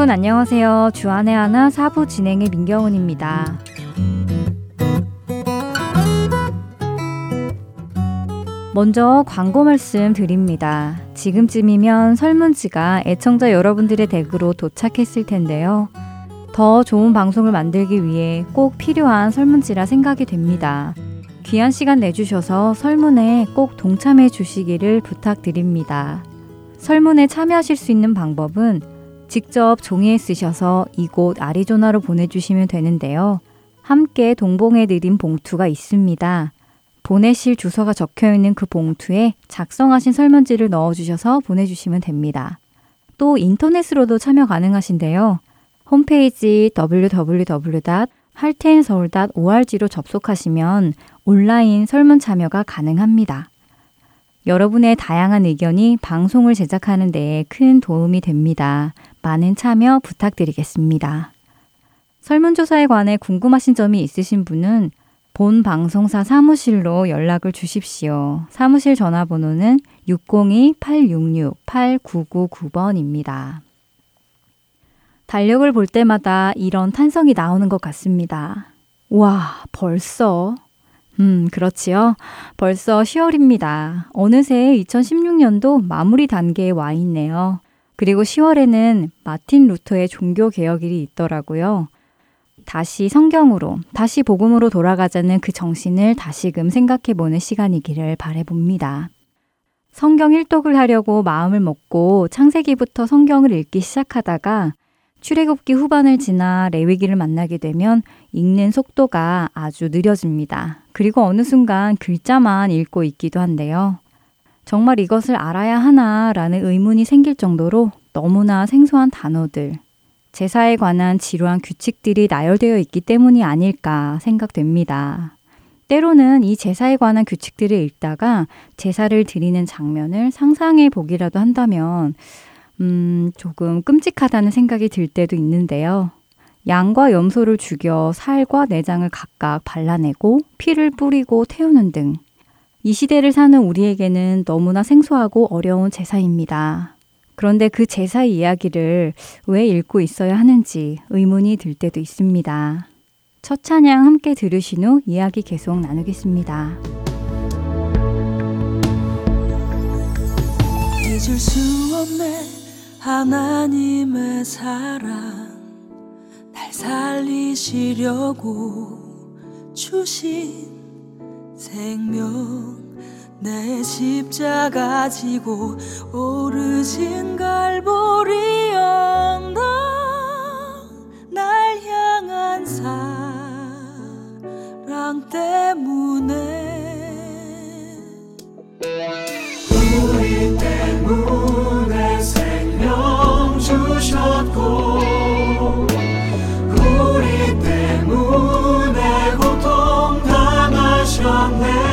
여러분 안녕하세요. 주안의 하나 사부 진행의 민경훈입니다. 먼저 광고 말씀 드립니다. 지금쯤이면 설문지가 애청자 여러분들의 댁으로 도착했을 텐데요. 더 좋은 방송을 만들기 위해 꼭 필요한 설문지라 생각이 됩니다. 귀한 시간 내주셔서 설문에 꼭 동참해 주시기를 부탁드립니다. 설문에 참여하실 수 있는 방법은 직접 종이에 쓰셔서 이곳 아리조나로 보내주시면 되는데요. 함께 동봉해 드린 봉투가 있습니다. 보내실 주소가 적혀 있는 그 봉투에 작성하신 설문지를 넣어주셔서 보내주시면 됩니다. 또 인터넷으로도 참여 가능하신데요. 홈페이지 www.할텐서울.org로 접속하시면 온라인 설문 참여가 가능합니다. 여러분의 다양한 의견이 방송을 제작하는 데에 큰 도움이 됩니다. 많은 참여 부탁드리겠습니다. 설문조사에 관해 궁금하신 점이 있으신 분은 본 방송사 사무실로 연락을 주십시오. 사무실 전화번호는 602-866-8999번입니다. 달력을 볼 때마다 이런 탄성이 나오는 것 같습니다. 와, 벌써? 음, 그렇지요. 벌써 10월입니다. 어느새 2016년도 마무리 단계에 와 있네요. 그리고 10월에는 마틴 루터의 종교 개혁일이 있더라고요. 다시 성경으로, 다시 복음으로 돌아가자는 그 정신을 다시금 생각해 보는 시간이기를 바래봅니다. 성경 일독을 하려고 마음을 먹고 창세기부터 성경을 읽기 시작하다가 출애굽기 후반을 지나 레위기를 만나게 되면 읽는 속도가 아주 느려집니다. 그리고 어느 순간 글자만 읽고 있기도 한데요. 정말 이것을 알아야 하나라는 의문이 생길 정도로 너무나 생소한 단어들, 제사에 관한 지루한 규칙들이 나열되어 있기 때문이 아닐까 생각됩니다. 때로는 이 제사에 관한 규칙들을 읽다가 제사를 드리는 장면을 상상해 보기라도 한다면 음, 조금 끔찍하다는 생각이 들 때도 있는데요. 양과 염소를 죽여 살과 내장을 각각 발라내고 피를 뿌리고 태우는 등 이 시대를 사는 우리에게는 너무나 생소하고 어려운 제사입니다. 그런데 그 제사 이야기를 왜 읽고 있어야 하는지 의문이 들 때도 있습니다. 첫 찬양 함께 들으신 후 이야기 계속 나누겠습니다. 잊을 수 없네 하나님의 사랑 날 살리시려고 주신 생명 내 십자가 지고 오르신 갈보리 언덕 날 향한 사랑 때문에 우리 때문에 생명 주셨고 당하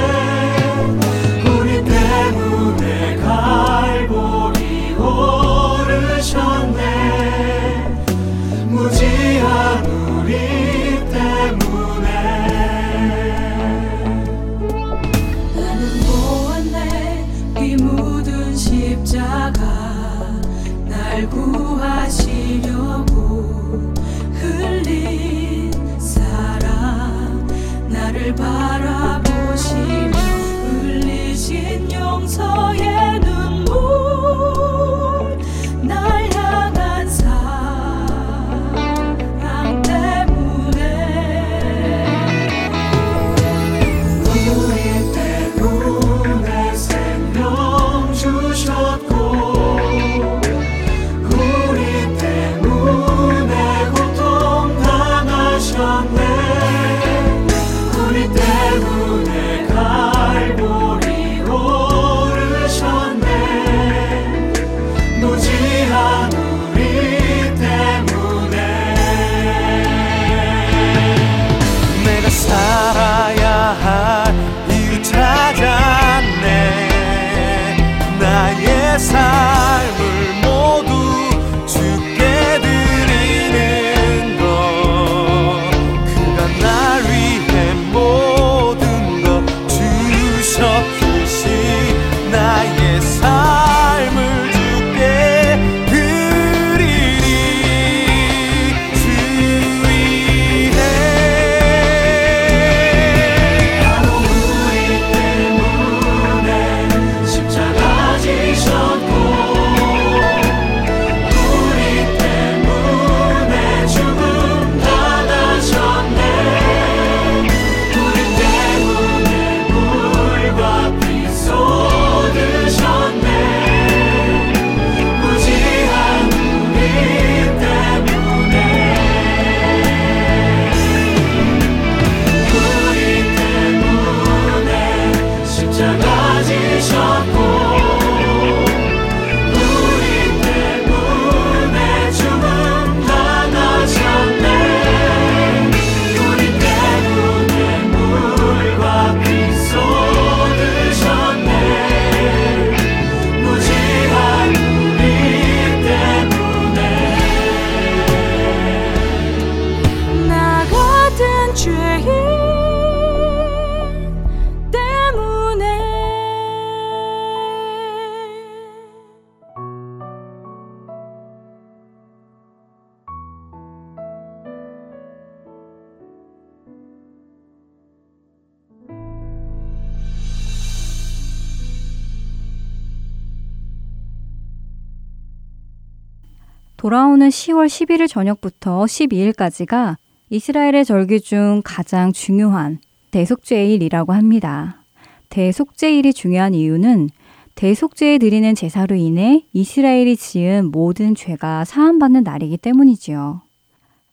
돌아오는 10월 11일 저녁부터 12일까지가 이스라엘의 절기 중 가장 중요한 대속죄일이라고 합니다. 대속죄일이 중요한 이유는 대속죄에 드리는 제사로 인해 이스라엘이 지은 모든 죄가 사함받는 날이기 때문이지요.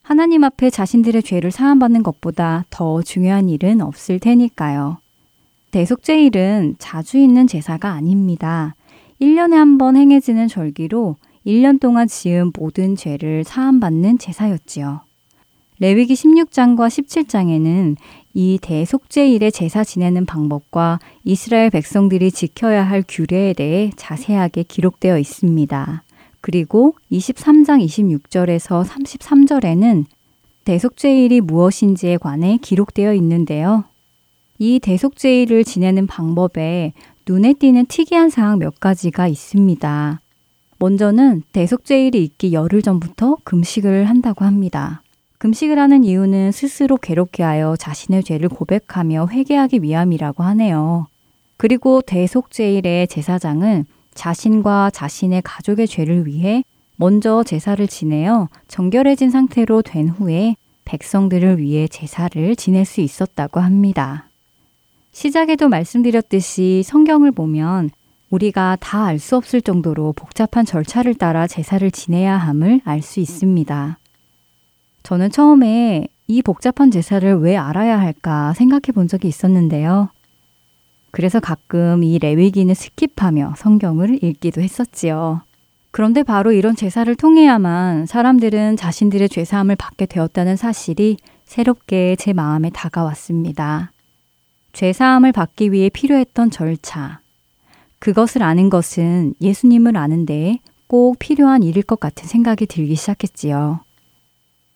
하나님 앞에 자신들의 죄를 사함받는 것보다 더 중요한 일은 없을 테니까요. 대속죄일은 자주 있는 제사가 아닙니다. 1년에 한 번 행해지는 절기로 1년 동안 지은 모든 죄를 사함받는 제사였지요. 레위기 16장과 17장에는 이 대속죄일에 제사 지내는 방법과 이스라엘 백성들이 지켜야 할 규례에 대해 자세하게 기록되어 있습니다. 그리고 23장 26절에서 33절에는 대속죄일이 무엇인지에 관해 기록되어 있는데요. 이 대속죄일을 지내는 방법에 눈에 띄는 특이한 사항 몇 가지가 있습니다. 먼저는 대속죄일이 있기 열흘 전부터 금식을 한다고 합니다. 금식을 하는 이유는 스스로 괴롭게 하여 자신의 죄를 고백하며 회개하기 위함이라고 하네요. 그리고 대속죄일의 제사장은 자신과 자신의 가족의 죄를 위해 먼저 제사를 지내어 정결해진 상태로 된 후에 백성들을 위해 제사를 지낼 수 있었다고 합니다. 시작에도 말씀드렸듯이 성경을 보면 우리가 다 알 수 없을 정도로 복잡한 절차를 따라 제사를 지내야 함을 알 수 있습니다. 저는 처음에 이 복잡한 제사를 왜 알아야 할까 생각해 본 적이 있었는데요. 그래서 가끔 이 레위기는 skip하며 성경을 읽기도 했었지요. 그런데 바로 이런 제사를 통해야만 사람들은 자신들의 죄사함을 받게 되었다는 사실이 새롭게 제 마음에 다가왔습니다. 죄사함을 받기 위해 필요했던 절차. 그것을 아는 것은 예수님을 아는데 꼭 필요한 일일 것 같은 생각이 들기 시작했지요.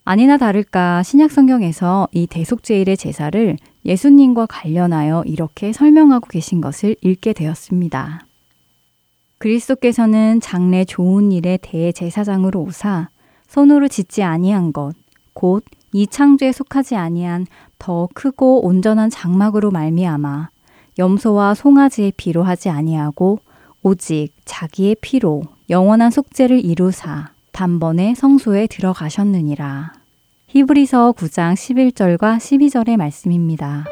아니나 다를까 신약 성경에서 이 대속죄일의 제사를 예수님과 관련하여 이렇게 설명하고 계신 것을 읽게 되었습니다. 그리스도께서는 장래 좋은 일의 대제사장으로 오사 손으로 짓지 아니한 것, 곧 이 창조에 속하지 아니한 더 크고 온전한 장막으로 말미암아 염소와 송아지의 피로 하지 아니하고 오직 자기의 피로 영원한 속죄를 이루사 단번에 성소에 들어가셨느니라. 히브리서 9장 11절과 12절의 말씀입니다.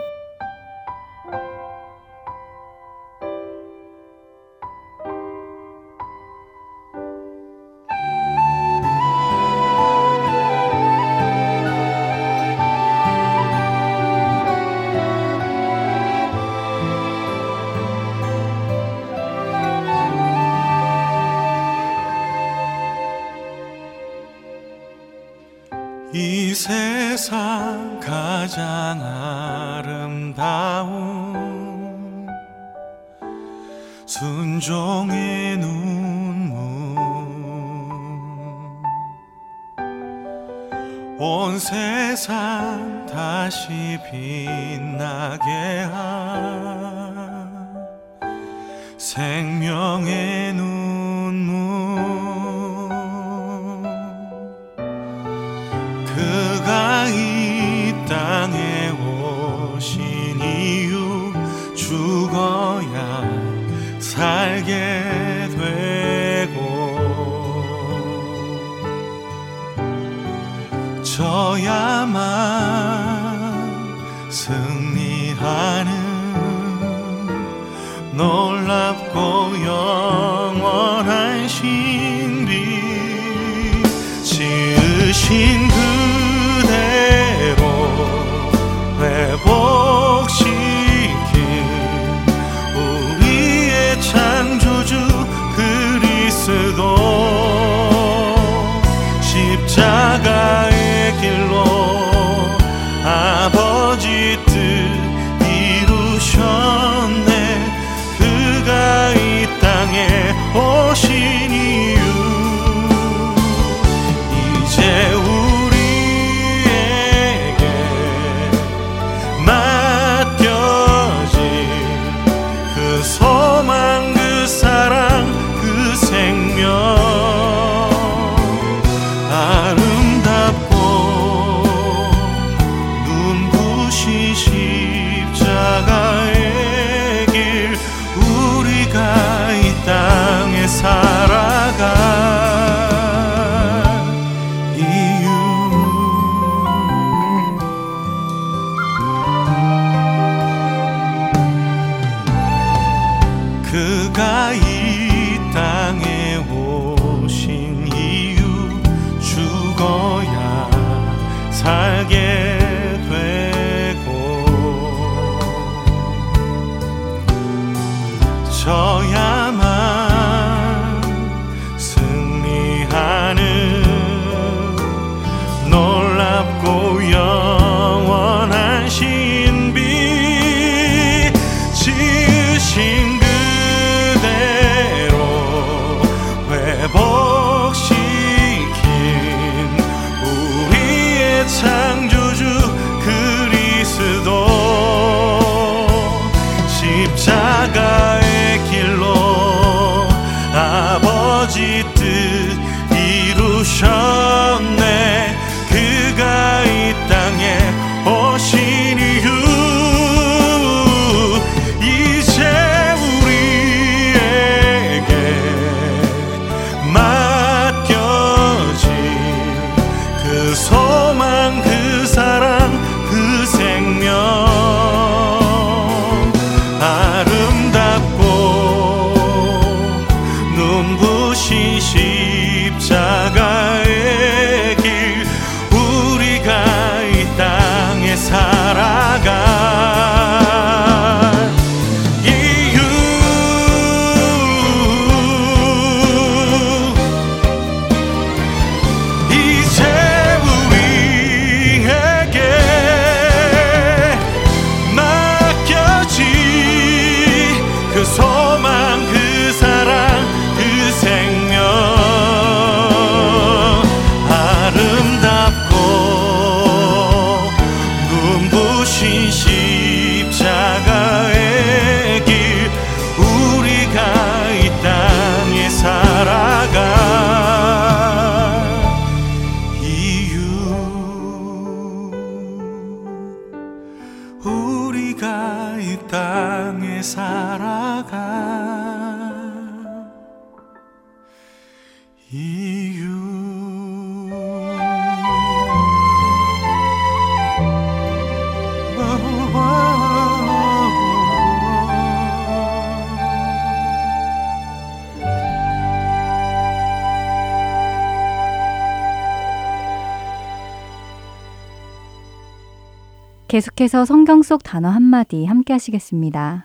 계속해서 성경 속 단어 한마디 함께 하시겠습니다.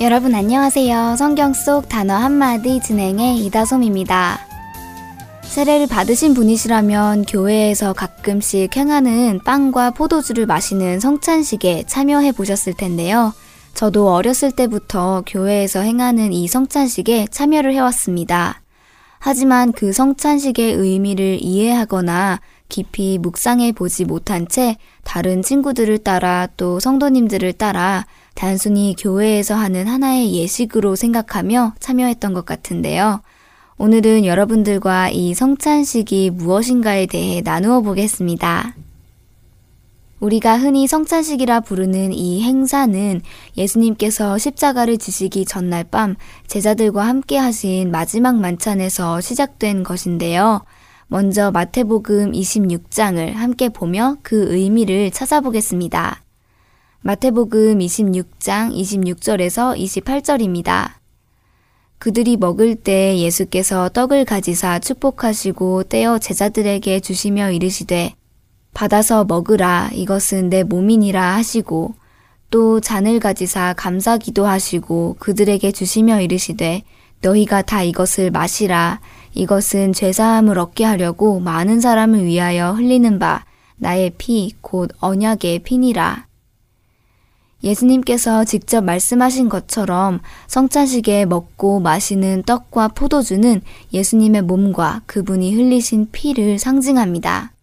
여러분 안녕하세요. 성경 속 단어 한마디 진행의 이다솜입니다. 세례를 받으신 분이시라면 교회에서 가끔씩 행하는 빵과 포도주를 마시는 성찬식에 참여해 보셨을 텐데요. 저도 어렸을 때부터 교회에서 행하는 이 성찬식에 참여를 해왔습니다. 하지만 그 성찬식의 의미를 이해하거나 깊이 묵상해 보지 못한 채 다른 친구들을 따라 또 성도님들을 따라 단순히 교회에서 하는 하나의 예식으로 생각하며 참여했던 것 같은데요. 오늘은 여러분들과 이 성찬식이 무엇인가에 대해 나누어 보겠습니다. 우리가 흔히 성찬식이라 부르는 이 행사는 예수님께서 십자가를 지시기 전날 밤 제자들과 함께 하신 마지막 만찬에서 시작된 것인데요. 먼저 마태복음 26장을 함께 보며 그 의미를 찾아보겠습니다. 마태복음 26장 26절에서 28절입니다. 그들이 먹을 때 예수께서 떡을 가지사 축복하시고 떼어 제자들에게 주시며 이르시되 받아서 먹으라. 이것은 내 몸이니라 하시고 또 잔을 가지사 감사 기도 하시고 그들에게 주시며 이르시되 너희가 다 이것을 마시라. 이것은 죄사함을 얻게 하려고 많은 사람을 위하여 흘리는 바 나의 피 곧 언약의 피니라. 예수님께서 직접 말씀하신 것처럼 성찬식에 먹고 마시는 떡과 포도주는 예수님의 몸과 그분이 흘리신 피를 상징합니다.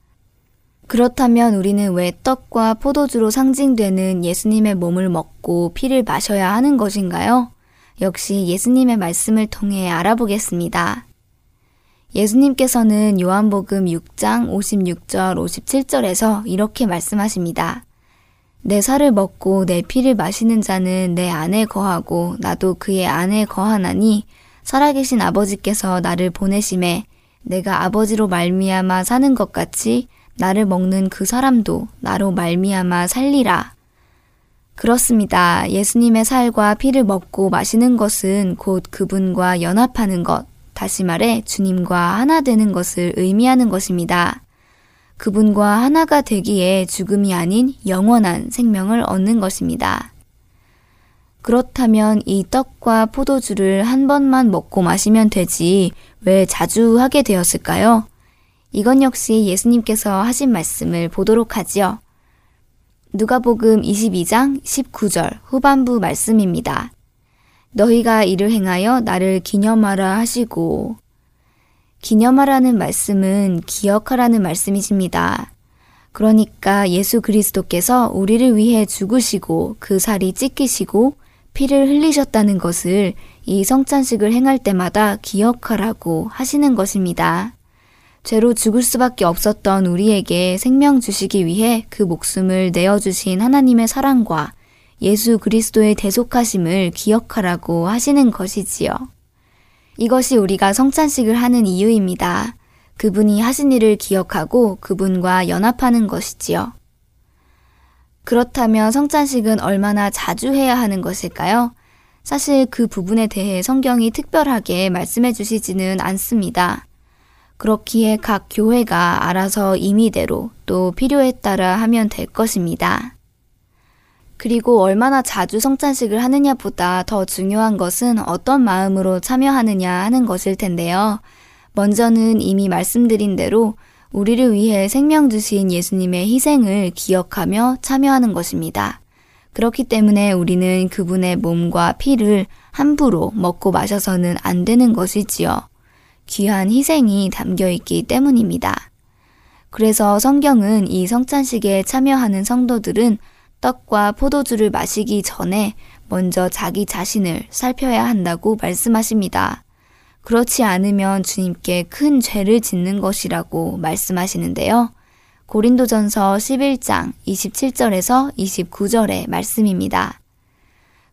그렇다면 우리는 왜 떡과 포도주로 상징되는 예수님의 몸을 먹고 피를 마셔야 하는 것인가요? 역시 예수님의 말씀을 통해 알아보겠습니다. 예수님께서는 요한복음 6장 56절 57절에서 이렇게 말씀하십니다. 내 살을 먹고 내 피를 마시는 자는 내 안에 거하고 나도 그의 안에 거하나니 살아계신 아버지께서 나를 보내심에 내가 아버지로 말미암아 사는 것 같이 나를 먹는 그 사람도 나로 말미암아 살리라. 그렇습니다. 예수님의 살과 피를 먹고 마시는 것은 곧 그분과 연합하는 것, 다시 말해 주님과 하나 되는 것을 의미하는 것입니다. 그분과 하나가 되기에 죽음이 아닌 영원한 생명을 얻는 것입니다. 그렇다면 이 떡과 포도주를 한 번만 먹고 마시면 되지 왜 자주 하게 되었을까요? 이건 역시 예수님께서 하신 말씀을 보도록 하지요. 누가복음 22장 19절 후반부 말씀입니다. 너희가 이를 행하여 나를 기념하라 하시고 기념하라는 말씀은 기억하라는 말씀이십니다. 그러니까 예수 그리스도께서 우리를 위해 죽으시고 그 살이 찢기시고 피를 흘리셨다는 것을 이 성찬식을 행할 때마다 기억하라고 하시는 것입니다. 죄로 죽을 수밖에 없었던 우리에게 생명 주시기 위해 그 목숨을 내어주신 하나님의 사랑과 예수 그리스도의 대속하심을 기억하라고 하시는 것이지요. 이것이 우리가 성찬식을 하는 이유입니다. 그분이 하신 일을 기억하고 그분과 연합하는 것이지요. 그렇다면 성찬식은 얼마나 자주 해야 하는 것일까요? 사실 그 부분에 대해 성경이 특별하게 말씀해 주시지는 않습니다. 그렇기에 각 교회가 알아서 임의대로 또 필요에 따라 하면 될 것입니다. 그리고 얼마나 자주 성찬식을 하느냐보다 더 중요한 것은 어떤 마음으로 참여하느냐 하는 것일 텐데요. 먼저는 이미 말씀드린 대로 우리를 위해 생명 주신 예수님의 희생을 기억하며 참여하는 것입니다. 그렇기 때문에 우리는 그분의 몸과 피를 함부로 먹고 마셔서는 안 되는 것이지요. 귀한 희생이 담겨 있기 때문입니다. 그래서 성경은 이 성찬식에 참여하는 성도들은 떡과 포도주를 마시기 전에 먼저 자기 자신을 살펴야 한다고 말씀하십니다. 그렇지 않으면 주님께 큰 죄를 짓는 것이라고 말씀하시는데요. 고린도전서 11장 27절에서 29절의 말씀입니다.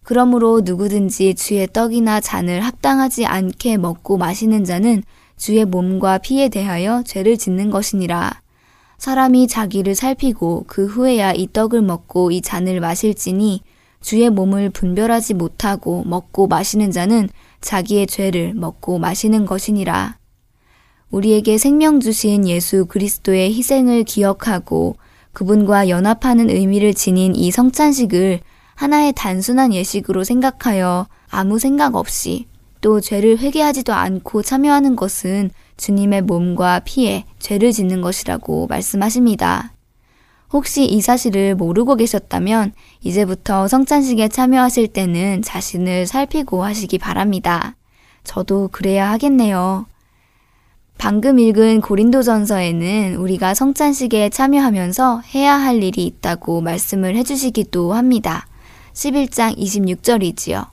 그러므로 누구든지 주의 떡이나 잔을 합당하지 않게 먹고 마시는 자는 주의 몸과 피에 대하여 죄를 짓는 것이니라. 사람이 자기를 살피고 그 후에야 이 떡을 먹고 이 잔을 마실지니 주의 몸을 분별하지 못하고 먹고 마시는 자는 자기의 죄를 먹고 마시는 것이니라. 우리에게 생명 주신 예수 그리스도의 희생을 기억하고 그분과 연합하는 의미를 지닌 이 성찬식을 하나의 단순한 예식으로 생각하여 아무 생각 없이 또 죄를 회개하지도 않고 참여하는 것은 주님의 몸과 피에 죄를 짓는 것이라고 말씀하십니다. 혹시 이 사실을 모르고 계셨다면 이제부터 성찬식에 참여하실 때는 자신을 살피고 하시기 바랍니다. 저도 그래야 하겠네요. 방금 읽은 고린도전서에는 우리가 성찬식에 참여하면서 해야 할 일이 있다고 말씀을 해주시기도 합니다. 11장 26절이지요.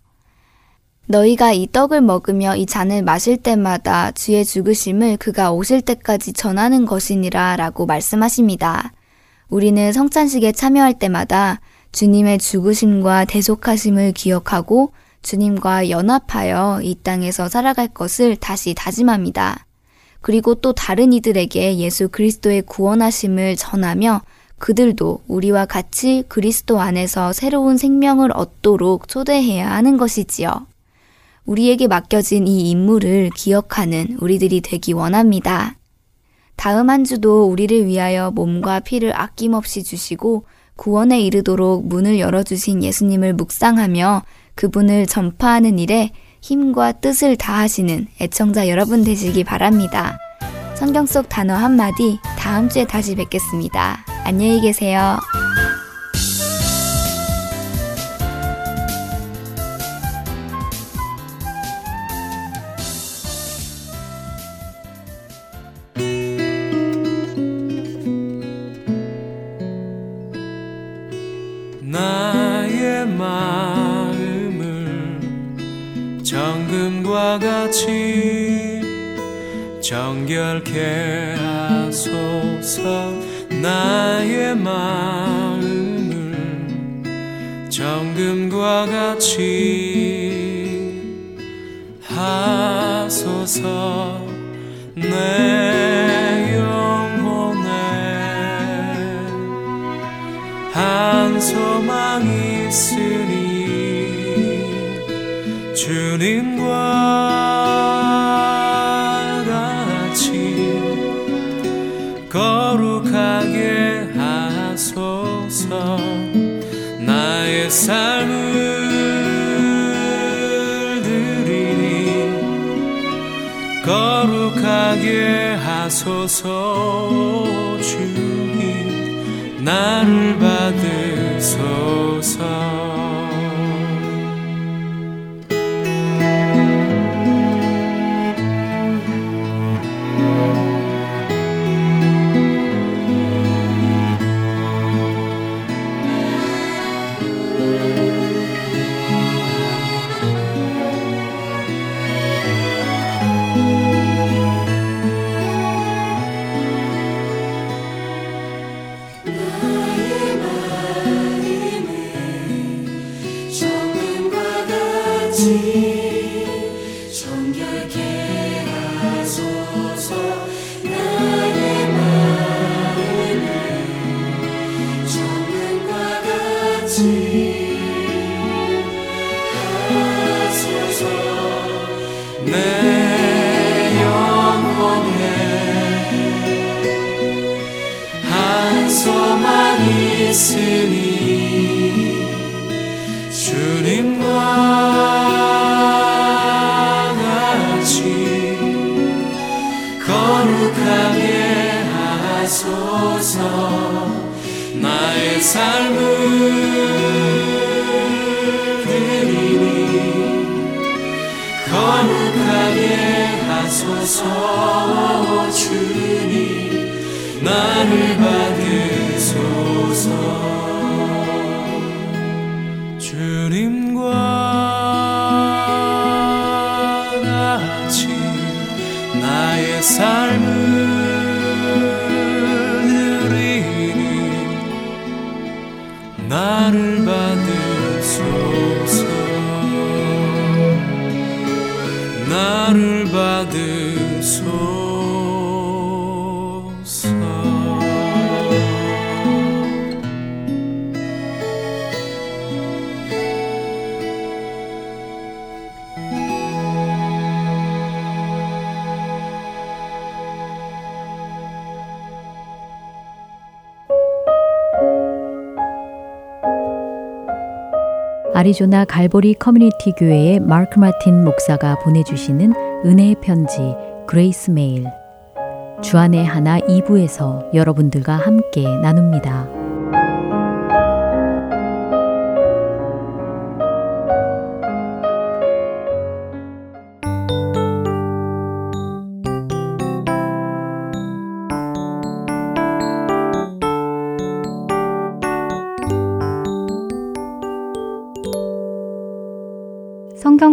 너희가 이 떡을 먹으며 이 잔을 마실 때마다 주의 죽으심을 그가 오실 때까지 전하는 것이니라 라고 말씀하십니다. 우리는 성찬식에 참여할 때마다 주님의 죽으심과 대속하심을 기억하고 주님과 연합하여 이 땅에서 살아갈 것을 다시 다짐합니다. 그리고 또 다른 이들에게 예수 그리스도의 구원하심을 전하며 그들도 우리와 같이 그리스도 안에서 새로운 생명을 얻도록 초대해야 하는 것이지요. 우리에게 맡겨진 이 임무를 기억하는 우리들이 되기 원합니다. 다음 한 주도 우리를 위하여 몸과 피를 아낌없이 주시고 구원에 이르도록 문을 열어주신 예수님을 묵상하며 그분을 전파하는 일에 힘과 뜻을 다하시는 애청자 여러분 되시기 바랍니다. 성경 속 단어 한마디 다음 주에 다시 뵙겠습니다. 안녕히 계세요. 정결케 하소서 나의 마음을 정금과 같이 하소서 내 영혼에 한 소망 있으니 주님과 내 삶을 드리니 거룩하게 하소서 주님 나를 봐 나를 받으소 아리조나 갈보리 커뮤니티 교회의 마크 마틴 목사가 보내주시는 은혜의 편지 Grace Mail 주 안의 하나 2부에서 여러분들과 함께 나눕니다.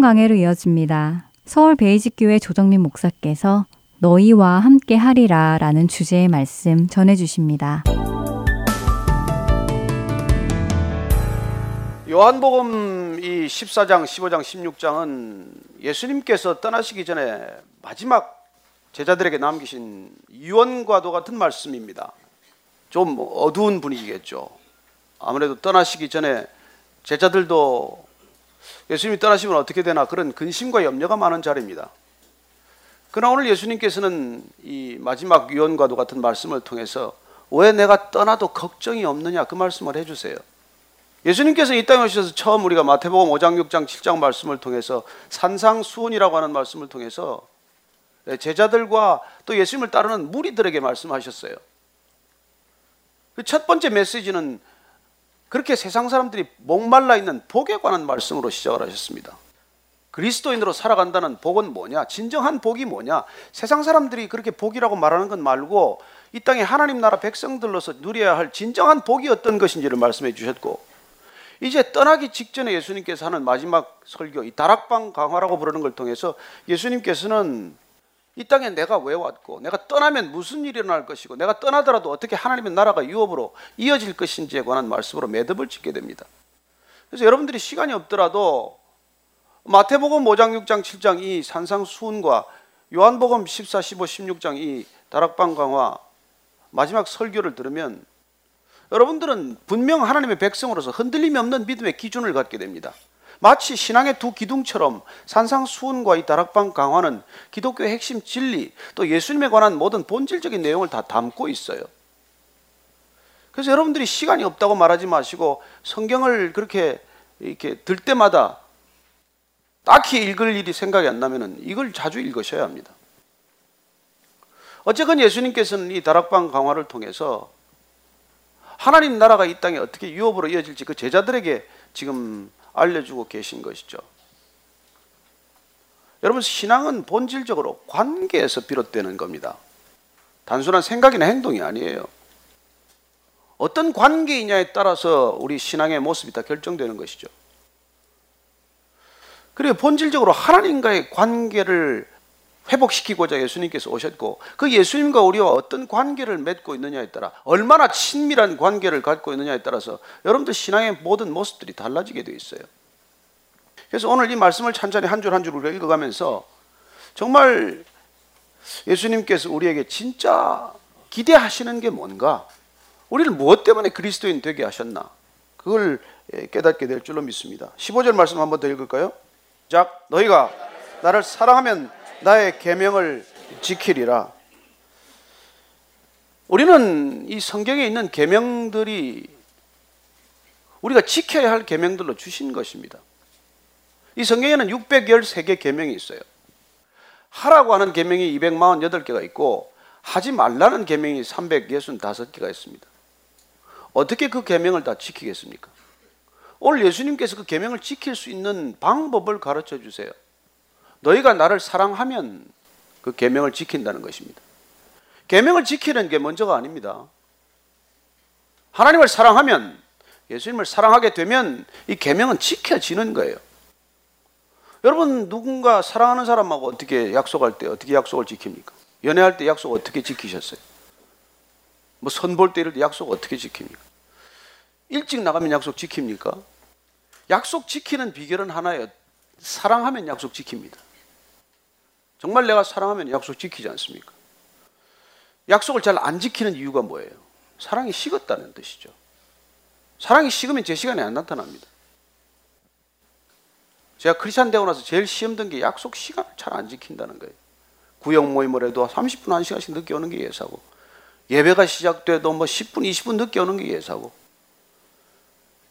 강해로 이어집니다. 서울 베이직교회 조정민 목사께서 너희와 함께 하리라 라는 주제의 말씀 전해주십니다. 요한복음 이 14장, 15장, 16장은 예수님께서 떠나시기 전에 마지막 제자들에게 남기신 유언과도 같은 말씀입니다. 좀 어두운 분위기겠죠. 아무래도 떠나시기 전에 제자들도 예수님이 떠나시면 어떻게 되나 그런 근심과 염려가 많은 자리입니다. 그러나 오늘 예수님께서는 이 마지막 유언과도 같은 말씀을 통해서 왜 내가 떠나도 걱정이 없느냐 그 말씀을 해주세요. 예수님께서 이 땅에 오셔서 처음 우리가 마태복음 5장, 6장, 7장 말씀을 통해서 산상수훈이라고 하는 말씀을 통해서 제자들과 또 예수님을 따르는 무리들에게 말씀하셨어요. 그첫 번째 메시지는 그렇게 세상 사람들이 목말라 있는 복에 관한 말씀으로 시작을 하셨습니다. 그리스도인으로 살아간다는 복은 뭐냐? 진정한 복이 뭐냐? 세상 사람들이 그렇게 복이라고 말하는 건 말고 이 땅에 하나님 나라 백성들로서 누려야 할 진정한 복이 어떤 것인지를 말씀해 주셨고 이제 떠나기 직전에 예수님께서 하는 마지막 설교, 이 다락방 강화라고 부르는 걸 통해서 예수님께서는 이 땅에 내가 왜 왔고, 내가 떠나면 무슨 일이 일어날 것이고, 내가 떠나더라도 어떻게 하나님의 나라가 유업으로 이어질 것인지에 관한 말씀으로 매듭을 짓게 됩니다. 그래서 여러분들이 시간이 없더라도 마태복음 5장, 6장, 7장 이 산상수훈과 요한복음 14, 15, 16장 이 다락방 강화 마지막 설교를 들으면 여러분들은 분명 하나님의 백성으로서 흔들림이 없는 믿음의 기준을 갖게 됩니다. 마치 신앙의 두 기둥처럼 산상수훈과 이 다락방 강화는 기독교의 핵심 진리 또 예수님에 관한 모든 본질적인 내용을 다 담고 있어요. 그래서 여러분들이 시간이 없다고 말하지 마시고 성경을 그렇게 이렇게 들 때마다 딱히 읽을 일이 생각이 안 나면은 이걸 자주 읽으셔야 합니다. 어쨌건 예수님께서는 이 다락방 강화를 통해서 하나님 나라가 이 땅에 어떻게 유업으로 이어질지 그 제자들에게 지금 알려주고 계신 것이죠. 여러분 신앙은 본질적으로 관계에서 비롯되는 겁니다. 단순한 생각이나 행동이 아니에요. 어떤 관계이냐에 따라서 우리 신앙의 모습이 다 결정되는 것이죠. 그리고 본질적으로 하나님과의 관계를 회복시키고자 예수님께서 오셨고 그 예수님과 우리와 어떤 관계를 맺고 있느냐에 따라 얼마나 친밀한 관계를 갖고 있느냐에 따라서 여러분들 신앙의 모든 모습들이 달라지게 되어 있어요. 그래서 오늘 이 말씀을 찬찬히 한 줄 한 줄 우리가 읽어가면서 정말 예수님께서 우리에게 진짜 기대하시는 게 뭔가 우리를 무엇 때문에 그리스도인 되게 하셨나 그걸 깨닫게 될 줄로 믿습니다. 15절 말씀 한번 더 읽을까요? 자, 너희가 나를 사랑하면 나의 계명을 지키리라. 우리는 이 성경에 있는 계명들이 우리가 지켜야 할 계명들로 주신 것입니다. 이 성경에는 613개 계명이 있어요. 하라고 하는 계명이 248개가 있고 하지 말라는 계명이 365개가 있습니다. 어떻게 그 계명을 다 지키겠습니까? 오늘 예수님께서 그 계명을 지킬 수 있는 방법을 가르쳐 주세요. 너희가 나를 사랑하면 그 계명을 지킨다는 것입니다. 계명을 지키는 게 먼저가 아닙니다. 하나님을 사랑하면 예수님을 사랑하게 되면 이 계명은 지켜지는 거예요. 여러분 누군가 사랑하는 사람하고 어떻게 약속할 때 어떻게 약속을 지킵니까? 연애할 때 약속 어떻게 지키셨어요? 뭐 선볼 때 이럴 때 약속 어떻게 지킵니까? 일찍 나가면 약속 지킵니까? 약속 지키는 비결은 하나예요. 사랑하면 약속 지킵니다. 정말 내가 사랑하면 약속 지키지 않습니까? 약속을 잘 안 지키는 이유가 뭐예요? 사랑이 식었다는 뜻이죠. 사랑이 식으면 제 시간에 안 나타납니다. 제가 크리스찬 되고 나서 제일 시험 든 게 약속 시간을 잘 안 지킨다는 거예요. 구역 모임을 해도 30분, 1시간씩 늦게 오는 게 예사고, 예배가 시작돼도 뭐 10분, 20분 늦게 오는 게 예사고.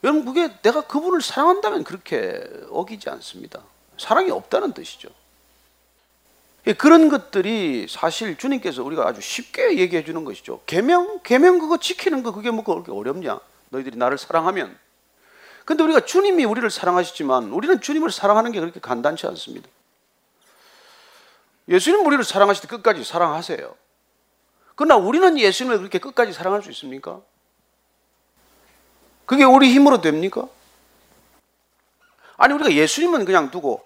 여러분, 그게 내가 그분을 사랑한다면 그렇게 어기지 않습니다. 사랑이 없다는 뜻이죠. 예, 그런 것들이 사실 주님께서 우리가 아주 쉽게 얘기해 주는 것이죠. 계명, 계명 그거 지키는 거 그게 뭐 그렇게 어렵냐? 너희들이 나를 사랑하면. 근데 우리가 주님이 우리를 사랑하시지만 우리는 주님을 사랑하는 게 그렇게 간단치 않습니다. 예수님 우리를 사랑하실 때 끝까지 사랑하세요. 그러나 우리는 예수님을 그렇게 끝까지 사랑할 수 있습니까? 그게 우리 힘으로 됩니까? 아니 우리가 예수님은 그냥 두고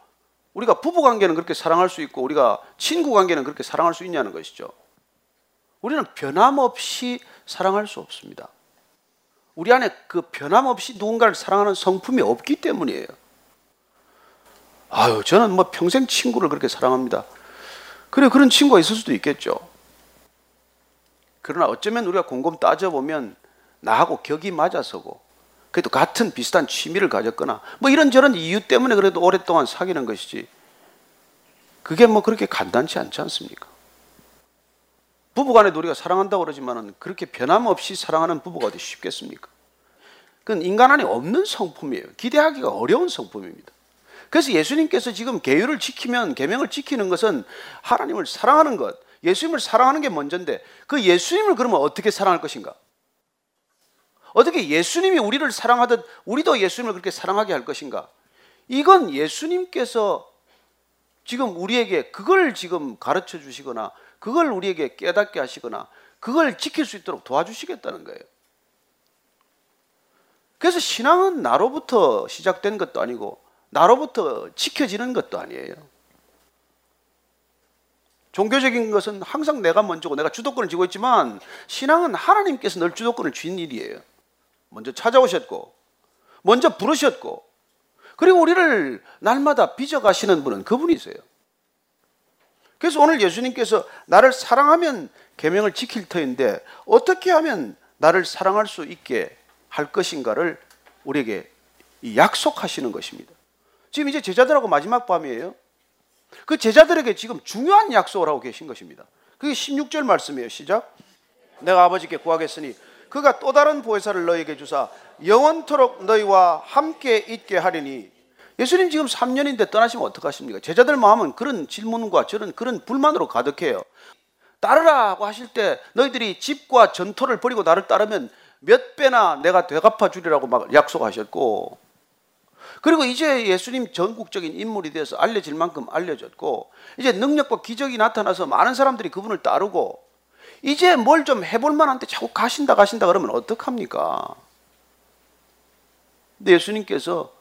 우리가 부부 관계는 그렇게 사랑할 수 있고 우리가 친구 관계는 그렇게 사랑할 수 있냐는 것이죠. 우리는 변함없이 사랑할 수 없습니다. 우리 안에 그 변함없이 누군가를 사랑하는 성품이 없기 때문이에요. 아유, 저는 뭐 평생 친구를 그렇게 사랑합니다. 그래, 그런 친구가 있을 수도 있겠죠. 그러나 어쩌면 우리가 곰곰 따져보면 나하고 격이 맞아서고 그래도 같은 비슷한 취미를 가졌거나 뭐 이런저런 이유 때문에 그래도 오랫동안 사귀는 것이지 그게 뭐 그렇게 간단치 않지 않습니까? 부부간에 우리가 사랑한다고 그러지만은 그렇게 변함없이 사랑하는 부부가 어디 쉽겠습니까? 그건 인간 안에 없는 성품이에요. 기대하기가 어려운 성품입니다. 그래서 예수님께서 지금 계율을 지키면 계명을 지키는 것은 하나님을 사랑하는 것, 예수님을 사랑하는 게 먼저인데 그 예수님을 그러면 어떻게 사랑할 것인가? 어떻게 예수님이 우리를 사랑하듯 우리도 예수님을 그렇게 사랑하게 할 것인가? 이건 예수님께서 지금 우리에게 그걸 지금 가르쳐 주시거나 그걸 우리에게 깨닫게 하시거나 그걸 지킬 수 있도록 도와주시겠다는 거예요. 그래서 신앙은 나로부터 시작된 것도 아니고 나로부터 지켜지는 것도 아니에요. 종교적인 것은 항상 내가 먼저고 내가 주도권을 쥐고 있지만 신앙은 하나님께서 늘 주도권을 쥔 일이에요. 먼저 찾아오셨고 먼저 부르셨고 그리고 우리를 날마다 빚어가시는 분은 그분이세요. 그래서 오늘 예수님께서 나를 사랑하면 계명을 지킬 터인데 어떻게 하면 나를 사랑할 수 있게 할 것인가를 우리에게 약속하시는 것입니다. 지금 이제 제자들하고 마지막 밤이에요. 그 제자들에게 지금 중요한 약속을 하고 계신 것입니다. 그게 16절 말씀이에요. 시작. 내가 아버지께 구하겠으니 그가 또 다른 보혜사를 너에게 주사 영원토록 너희와 함께 있게 하리니 예수님 지금 3년인데 떠나시면 어떡하십니까? 제자들 마음은 그런 질문과 저런 그런 불만으로 가득해요. 따르라고 하실 때 너희들이 집과 전토를 버리고 나를 따르면 몇 배나 내가 되갚아 주리라고 막 약속하셨고 그리고 이제 예수님 전국적인 인물이 되어서 알려질 만큼 알려졌고 이제 능력과 기적이 나타나서 많은 사람들이 그분을 따르고 이제 뭘 좀 해볼 만한데 자꾸 가신다 가신다 그러면 어떡합니까? 근데 예수님께서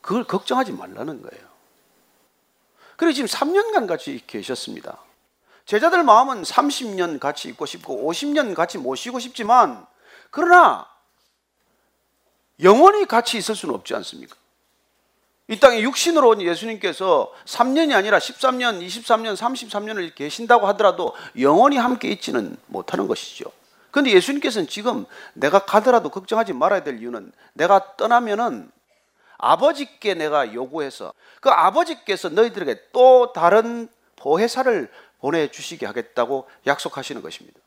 그걸 걱정하지 말라는 거예요. 그리고 지금 3년간 같이 계셨습니다. 제자들 마음은 30년 같이 있고 싶고 50년 같이 모시고 싶지만 그러나 영원히 같이 있을 수는 없지 않습니까? 이 땅에 육신으로 온 예수님께서 3년이 아니라 13년, 23년, 33년을 계신다고 하더라도 영원히 함께 있지는 못하는 것이죠. 그런데 예수님께서는 지금 내가 가더라도 걱정하지 말아야 될 이유는 내가 떠나면은 아버지께 내가 요구해서 그 아버지께서 너희들에게 또 다른 보혜사를 보내주시게 하겠다고 약속하시는 것입니다.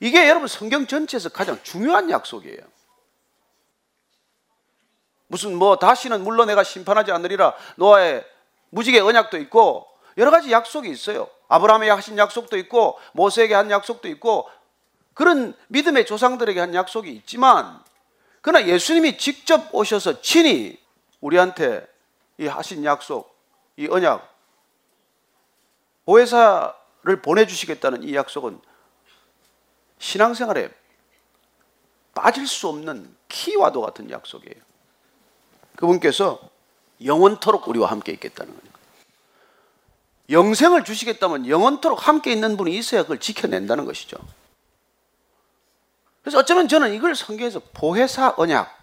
이게 여러분 성경 전체에서 가장 중요한 약속이에요. 무슨 뭐 다시는 물론 내가 심판하지 않으리라 노아의 무지개 언약도 있고 여러 가지 약속이 있어요. 아브라함에게 하신 약속도 있고 모세에게 한 약속도 있고 그런 믿음의 조상들에게 한 약속이 있지만 그러나 예수님이 직접 오셔서 친히 우리한테 이 하신 약속, 이 언약, 보혜사를 보내주시겠다는 이 약속은 신앙생활에 빠질 수 없는 키와도 같은 약속이에요. 그분께서 영원토록 우리와 함께 있겠다는 거예요. 영생을 주시겠다면 영원토록 함께 있는 분이 있어야 그걸 지켜낸다는 것이죠. 그래서 어쩌면 저는 이걸 성경에서 보혜사 언약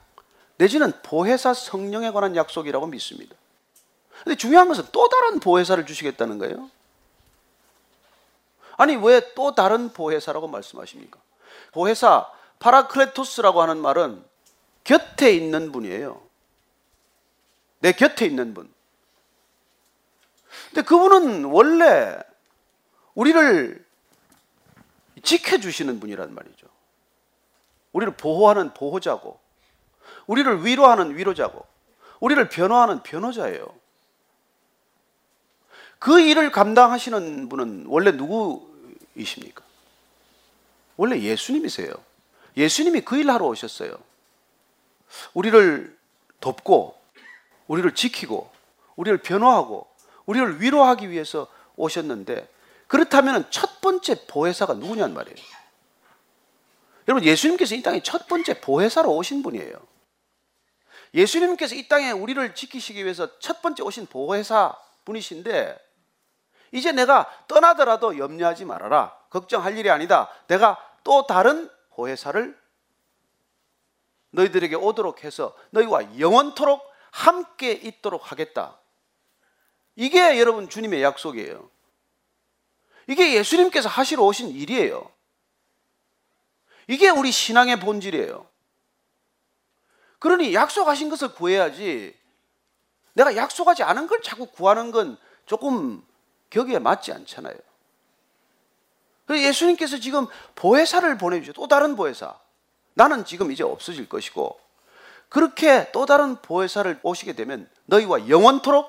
내지는 보혜사 성령에 관한 약속이라고 믿습니다. 근데 중요한 것은 또 다른 보혜사를 주시겠다는 거예요. 아니 왜 또 다른 보혜사라고 말씀하십니까? 보혜사 παράκλητος라고 하는 말은 곁에 있는 분이에요. 내 곁에 있는 분. 근데 그분은 원래 우리를 지켜주시는 분이란 말이죠. 우리를 보호하는 보호자고, 우리를 위로하는 위로자고, 우리를 변호하는 변호자예요. 그 일을 감당하시는 분은 원래 누구이십니까? 원래 예수님이세요. 예수님이 그 일하러 오셨어요. 우리를 돕고, 우리를 지키고, 우리를 변호하고, 우리를 위로하기 위해서 오셨는데, 그렇다면 첫 번째 보혜사가 누구냔 말이에요. 여러분, 예수님께서 이 땅에 첫 번째 보혜사로 오신 분이에요. 예수님께서 이 땅에 우리를 지키시기 위해서 첫 번째 오신 보혜사 분이신데, 이제 내가 떠나더라도 염려하지 말아라. 걱정할 일이 아니다. 내가 또 다른 보혜사를 너희들에게 오도록 해서 너희와 영원토록 함께 있도록 하겠다. 이게 여러분 주님의 약속이에요. 이게 예수님께서 하시러 오신 일이에요. 이게 우리 신앙의 본질이에요. 그러니 약속하신 것을 구해야지 내가 약속하지 않은 걸 자꾸 구하는 건 조금 격에 맞지 않잖아요. 그래서 예수님께서 지금 보혜사를 보내주셔. 또 다른 보혜사. 나는 지금 이제 없어질 것이고, 그렇게 또 다른 보혜사를 오시게 되면 너희와 영원토록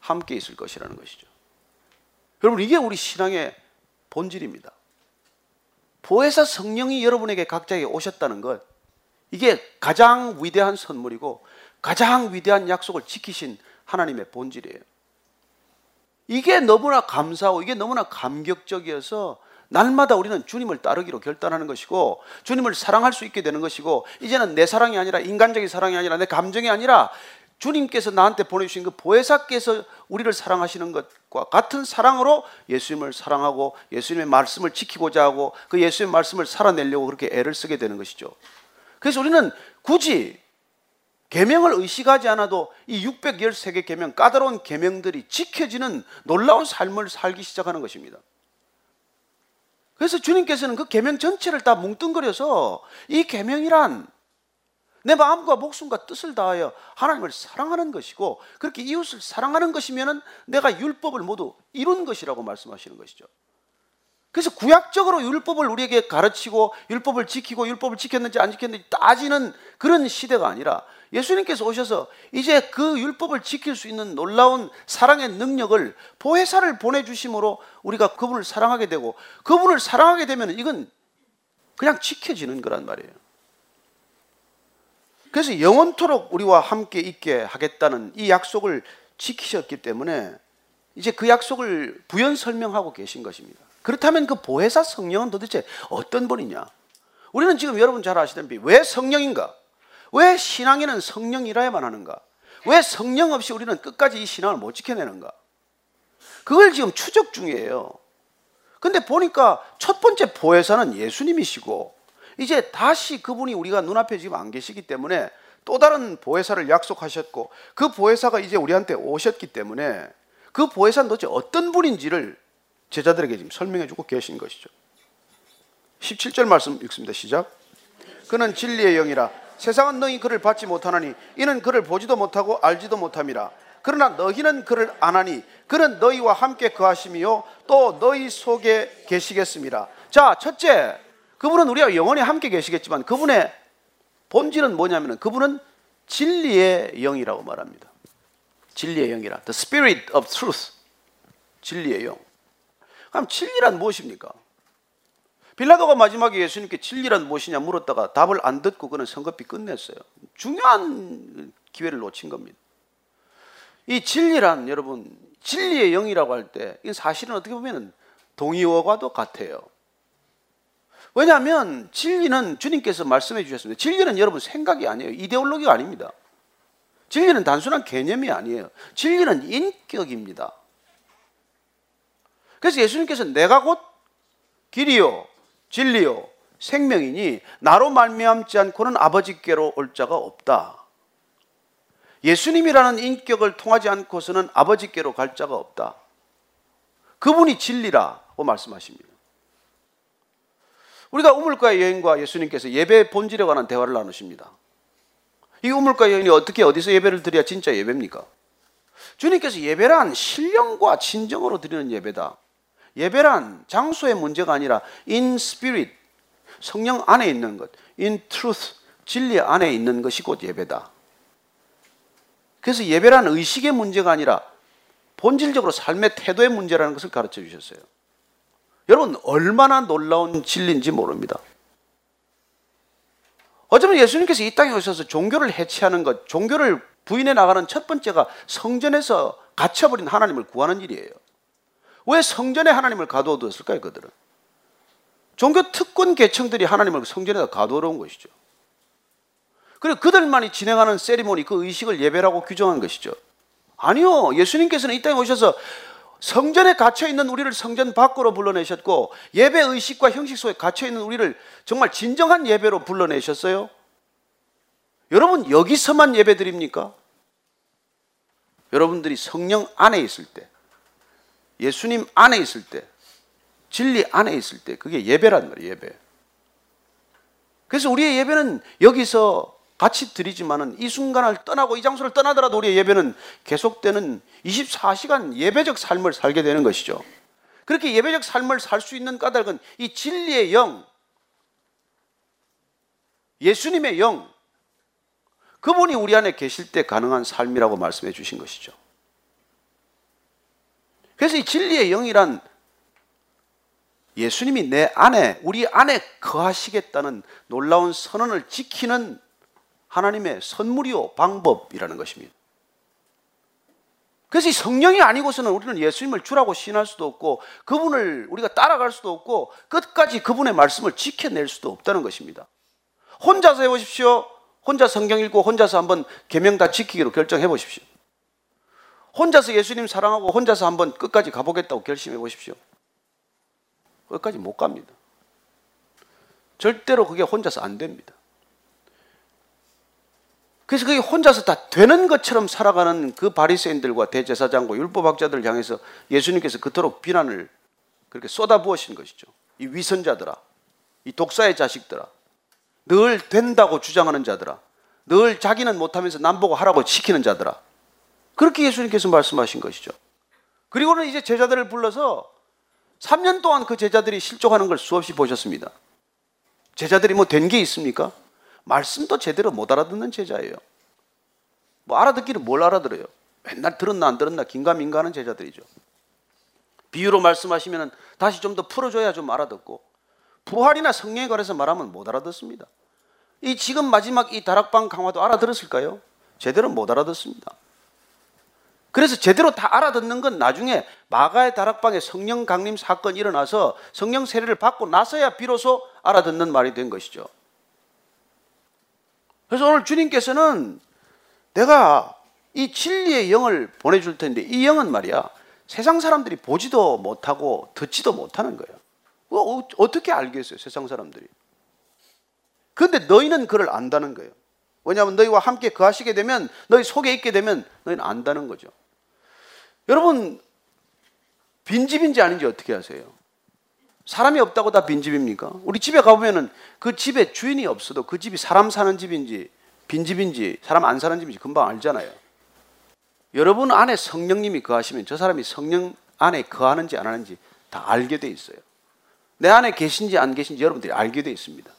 함께 있을 것이라는 것이죠. 여러분, 이게 우리 신앙의 본질입니다. 보혜사 성령이 여러분에게 각자에게 오셨다는 것, 이게 가장 위대한 선물이고, 가장 위대한 약속을 지키신 하나님의 본질이에요. 이게 너무나 감사하고 이게 너무나 감격적이어서 날마다 우리는 주님을 따르기로 결단하는 것이고 주님을 사랑할 수 있게 되는 것이고 이제는 내 사랑이 아니라 인간적인 사랑이 아니라 내 감정이 아니라 주님께서 나한테 보내주신 그 보혜사께서 우리를 사랑하시는 것과 같은 사랑으로 예수님을 사랑하고 예수님의 말씀을 지키고자 하고 그 예수님의 말씀을 살아내려고 그렇게 애를 쓰게 되는 것이죠. 그래서 우리는 굳이 계명을 의식하지 않아도 이 613개 계명 까다로운 계명들이 지켜지는 놀라운 삶을 살기 시작하는 것입니다. 그래서 주님께서는 그 계명 전체를 다 뭉뚱그려서 이 계명이란 내 마음과 목숨과 뜻을 다하여 하나님을 사랑하는 것이고 그렇게 이웃을 사랑하는 것이면은 내가 율법을 모두 이룬 것이라고 말씀하시는 것이죠. 그래서 구약적으로 율법을 우리에게 가르치고 율법을 지키고 율법을 지켰는지 안 지켰는지 따지는 그런 시대가 아니라 예수님께서 오셔서 이제 그 율법을 지킬 수 있는 놀라운 사랑의 능력을 보혜사를 보내주심으로 우리가 그분을 사랑하게 되고 그분을 사랑하게 되면 이건 그냥 지켜지는 거란 말이에요. 그래서 영원토록 우리와 함께 있게 하겠다는 이 약속을 지키셨기 때문에 이제 그 약속을 부연 설명하고 계신 것입니다. 그렇다면 그 보혜사 성령은 도대체 어떤 분이냐? 우리는 지금 여러분 잘 아시다시피 왜 성령인가? 왜 신앙에는 성령이라야만 하는가? 왜 성령 없이 우리는 끝까지 이 신앙을 못 지켜내는가? 그걸 지금 추적 중이에요. 근데 보니까 첫 번째 보혜사는 예수님이시고 이제 다시 그분이 우리가 눈앞에 지금 안 계시기 때문에 또 다른 보혜사를 약속하셨고 그 보혜사가 이제 우리한테 오셨기 때문에 그 보혜사는 도대체 어떤 분인지를 제자들에게 지금 설명해 주고 계신 것이죠. 17절 말씀 읽습니다. 시작. 그는 진리의 영이라 세상은 너희 그를 받지 못하나니 이는 그를 보지도 못하고 알지도 못함이라. 그러나 너희는 그를 아나니 그는 너희와 함께 거하심이요 또 너희 속에 계시겠습니다. 자, 첫째. 그분은 우리와 영원히 함께 계시겠지만 그분의 본질은 뭐냐면 그분은 진리의 영이라고 말합니다. 진리의 영이라. The Spirit of Truth. 진리의 영. 그럼 진리란 무엇입니까? 빌라도가 마지막에 예수님께 진리란 무엇이냐 물었다가 답을 안 듣고 그는 성급히 끝냈어요. 중요한 기회를 놓친 겁니다. 이 진리란 여러분 진리의 영이라고 할 때 이 사실은 어떻게 보면 동의어과도 같아요. 왜냐하면 진리는 주님께서 말씀해 주셨습니다. 진리는 여러분 생각이 아니에요. 이데올로기가 아닙니다. 진리는 단순한 개념이 아니에요. 진리는 인격입니다. 그래서 예수님께서 내가 곧 길이요 진리요 생명이니 나로 말미암지 않고는 아버지께로 올 자가 없다. 예수님이라는 인격을 통하지 않고서는 아버지께로 갈 자가 없다. 그분이 진리라고 말씀하십니다. 우리가 우물가의 여인과 예수님께서 예배 본질에 관한 대화를 나누십니다. 이 우물가 여인이 어떻게 어디서 예배를 드려야 진짜 예배입니까? 주님께서 예배란 신령과 진정으로 드리는 예배다. 예배란 장소의 문제가 아니라 in spirit 성령 안에 있는 것, in truth 진리 안에 있는 것이 곧 예배다. 그래서 예배란 의식의 문제가 아니라 본질적으로 삶의 태도의 문제라는 것을 가르쳐 주셨어요. 여러분 얼마나 놀라운 진리인지 모릅니다. 어쩌면 예수님께서 이 땅에 오셔서 종교를 해체하는 것, 종교를 부인해 나가는 첫 번째가 성전에서 갇혀버린 하나님을 구하는 일이에요. 왜 성전에 하나님을 가두어두었을까요, 그들은? 종교 특권 계층들이 하나님을 성전에다 가두어놓은 것이죠. 그리고 그들만이 진행하는 세리머니, 그 의식을 예배라고 규정한 것이죠. 아니요. 예수님께서는 이 땅에 오셔서 성전에 갇혀 있는 우리를 성전 밖으로 불러내셨고 예배 의식과 형식 속에 갇혀 있는 우리를 정말 진정한 예배로 불러내셨어요. 여러분 여기서만 예배 드립니까? 여러분들이 성령 안에 있을 때, 예수님 안에 있을 때, 진리 안에 있을 때 그게 예배란 말이에요. 예배. 그래서 우리의 예배는 여기서 같이 드리지만은 이 순간을 떠나고 이 장소를 떠나더라도 우리의 예배는 계속되는 24시간 예배적 삶을 살게 되는 것이죠. 그렇게 예배적 삶을 살 수 있는 까닭은 이 진리의 영, 예수님의 영, 그분이 우리 안에 계실 때 가능한 삶이라고 말씀해 주신 것이죠. 그래서 이 진리의 영이란 예수님이 내 안에, 우리 안에 거하시겠다는 놀라운 선언을 지키는 하나님의 선물이요 방법이라는 것입니다. 그래서 이 성령이 아니고서는 우리는 예수님을 주라고 신할 수도 없고 그분을 우리가 따라갈 수도 없고 끝까지 그분의 말씀을 지켜낼 수도 없다는 것입니다. 혼자서 해보십시오. 혼자 성경 읽고 혼자서 한번 계명 다 지키기로 결정해 보십시오. 혼자서 예수님 사랑하고 혼자서 한번 끝까지 가보겠다고 결심해 보십시오. 끝까지 못 갑니다. 절대로 그게 혼자서 안 됩니다. 그래서 그게 혼자서 다 되는 것처럼 살아가는 그 바리새인들과 대제사장과 율법학자들을 향해서 예수님께서 그토록 비난을 그렇게 쏟아부으신 것이죠. 이 위선자들아, 이 독사의 자식들아, 늘 된다고 주장하는 자들아, 늘 자기는 못하면서 남보고 하라고 시키는 자들아. 그렇게 예수님께서 말씀하신 것이죠. 그리고는 이제 제자들을 불러서 3년 동안 그 제자들이 실족하는 걸 수없이 보셨습니다. 제자들이 뭐 된 게 있습니까? 말씀도 제대로 못 알아듣는 제자예요. 뭐 알아듣기를 뭘 알아들어요? 맨날 들었나 안 들었나 긴가민가 하는 제자들이죠. 비유로 말씀하시면 다시 좀 더 풀어줘야 좀 알아듣고 부활이나 성령에 관해서 말하면 못 알아듣습니다. 이 지금 마지막 이 다락방 강화도 알아들었을까요? 제대로 못 알아듣습니다. 그래서 제대로 다 알아듣는 건 나중에 마가의 다락방에 성령 강림 사건이 일어나서 성령 세례를 받고 나서야 비로소 알아듣는 말이 된 것이죠. 그래서 오늘 주님께서는 내가 이 진리의 영을 보내줄 텐데 이 영은 말이야 세상 사람들이 보지도 못하고 듣지도 못하는 거예요. 어, 어떻게 알겠어요, 세상 사람들이? 그런데 너희는 그를 안다는 거예요. 왜냐하면 너희와 함께 거하시게 되면 너희 속에 있게 되면 너희는 안다는 거죠. 여러분 빈집인지 아닌지 어떻게 아세요? 사람이 없다고 다 빈집입니까? 우리 집에 가보면은 그 집에 주인이 없어도 그 집이 사람 사는 집인지 빈집인지 사람 안 사는 집인지 금방 알잖아요. 여러분 안에 성령님이 거하시면 저 사람이 성령 안에 거하는지 안 하는지 다 알게 돼 있어요. 내 안에 계신지 안 계신지 여러분들이 알게 돼 있습니다.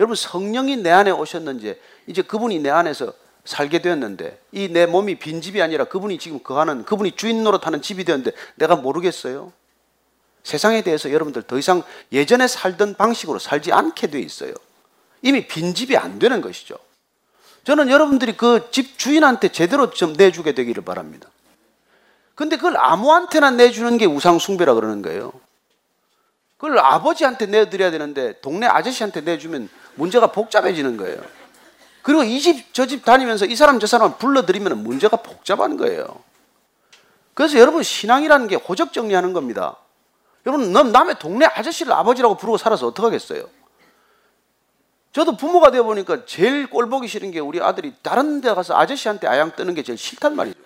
여러분 성령이 내 안에 오셨는지 이제 그분이 내 안에서 살게 되었는데 이 내 몸이 빈 집이 아니라 그분이 지금 거하는 그분이 주인 노릇하는 집이 되었는데 내가 모르겠어요. 세상에 대해서 여러분들 더 이상 예전에 살던 방식으로 살지 않게 돼 있어요. 이미 빈 집이 안 되는 것이죠. 저는 여러분들이 그 집 주인한테 제대로 좀 내주게 되기를 바랍니다. 근데 그걸 아무한테나 내주는 게 우상숭배라 그러는 거예요. 그걸 아버지한테 내드려야 되는데 동네 아저씨한테 내주면 문제가 복잡해지는 거예요. 그리고 이 집 저 집 다니면서 이 사람 저 사람을 불러들이면 문제가 복잡한 거예요. 그래서 여러분 신앙이라는 게 호적 정리하는 겁니다. 여러분 남의 동네 아저씨를 아버지라고 부르고 살아서 어떡하겠어요? 저도 부모가 되어 보니까 제일 꼴 보기 싫은 게 우리 아들이 다른 데 가서 아저씨한테 아양 뜨는 게 제일 싫단 말이죠.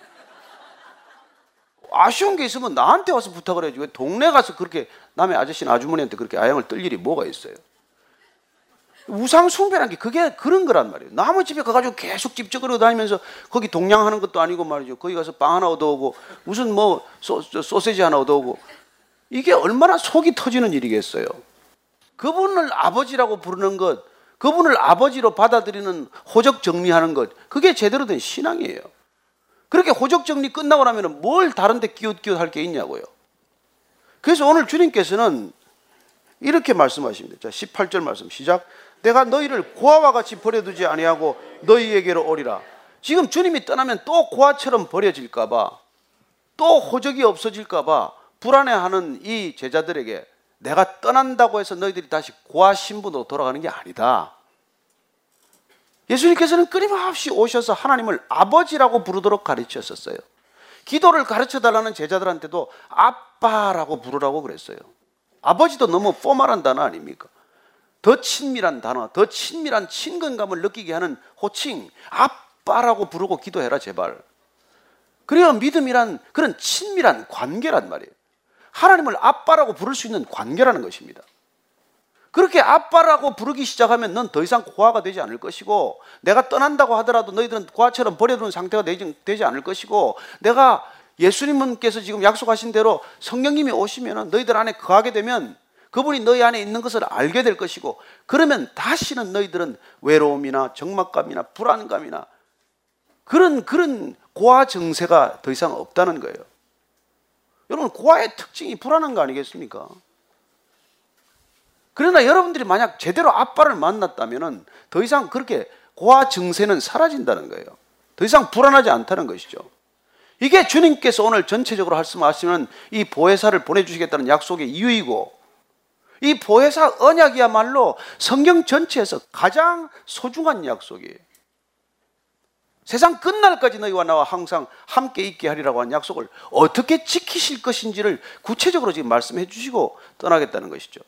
아쉬운 게 있으면 나한테 와서 부탁을 해야지. 왜 동네 가서 그렇게 남의 아저씨나 아주머니한테 그렇게 아양을 뜰 일이 뭐가 있어요? 우상 숭배라는 게 그게 그런 거란 말이에요. 남의 집에 가가지고 계속 집적으로 다니면서 거기 동냥하는 것도 아니고 말이죠. 거기 가서 빵 하나 얻어오고 무슨 뭐 소, 소세지 하나 얻어오고 이게 얼마나 속이 터지는 일이겠어요. 그분을 아버지라고 부르는 것, 그분을 아버지로 받아들이는 호적 정리하는 것, 그게 제대로 된 신앙이에요. 그렇게 호적 정리 끝나고 나면 뭘 다른데 끼웃끼웃 할 게 있냐고요. 그래서 오늘 주님께서는 이렇게 말씀하십니다. 자, 18절 말씀 시작. 내가 너희를 고아와 같이 버려두지 아니하고 너희에게로 오리라. 지금 주님이 떠나면 또 고아처럼 버려질까 봐 또 호적이 없어질까 봐 불안해하는 이 제자들에게 내가 떠난다고 해서 너희들이 다시 고아 신분으로 돌아가는 게 아니다. 예수님께서는 끊임없이 오셔서 하나님을 아버지라고 부르도록 가르치셨어요. 기도를 가르쳐 달라는 제자들한테도 아빠라고 부르라고 그랬어요. 아버지도 너무 포멀한 단어 아닙니까? 더 친밀한 단어, 더 친밀한 친근감을 느끼게 하는 호칭, 아빠라고 부르고 기도해라, 제발. 그래야 믿음이란 그런 친밀한 관계란 말이에요. 하나님을 아빠라고 부를 수 있는 관계라는 것입니다. 그렇게 아빠라고 부르기 시작하면 넌 더 이상 고아가 되지 않을 것이고 내가 떠난다고 하더라도 너희들은 고아처럼 버려두는 상태가 되지 않을 것이고 내가 예수님께서 지금 약속하신 대로 성령님이 오시면 너희들 안에 거하게 되면 그분이 너희 안에 있는 것을 알게 될 것이고 그러면 다시는 너희들은 외로움이나 적막감이나 불안감이나 그런 그런 고아 증세가 더 이상 없다는 거예요. 여러분 고아의 특징이 불안한 거 아니겠습니까? 그러나 여러분들이 만약 제대로 아빠를 만났다면 더 이상 그렇게 고아 증세는 사라진다는 거예요. 더 이상 불안하지 않다는 것이죠. 이게 주님께서 오늘 전체적으로 말씀하시는 이 보혜사를 보내주시겠다는 약속의 이유이고 이 보혜사 언약이야말로 성경 전체에서 가장 소중한 약속이에요. 세상 끝날까지 너희와 나와 항상 함께 있게 하리라고 한 약속을 어떻게 지키실 것인지를 구체적으로 지금 말씀해 주시고 떠나겠다는 것이죠.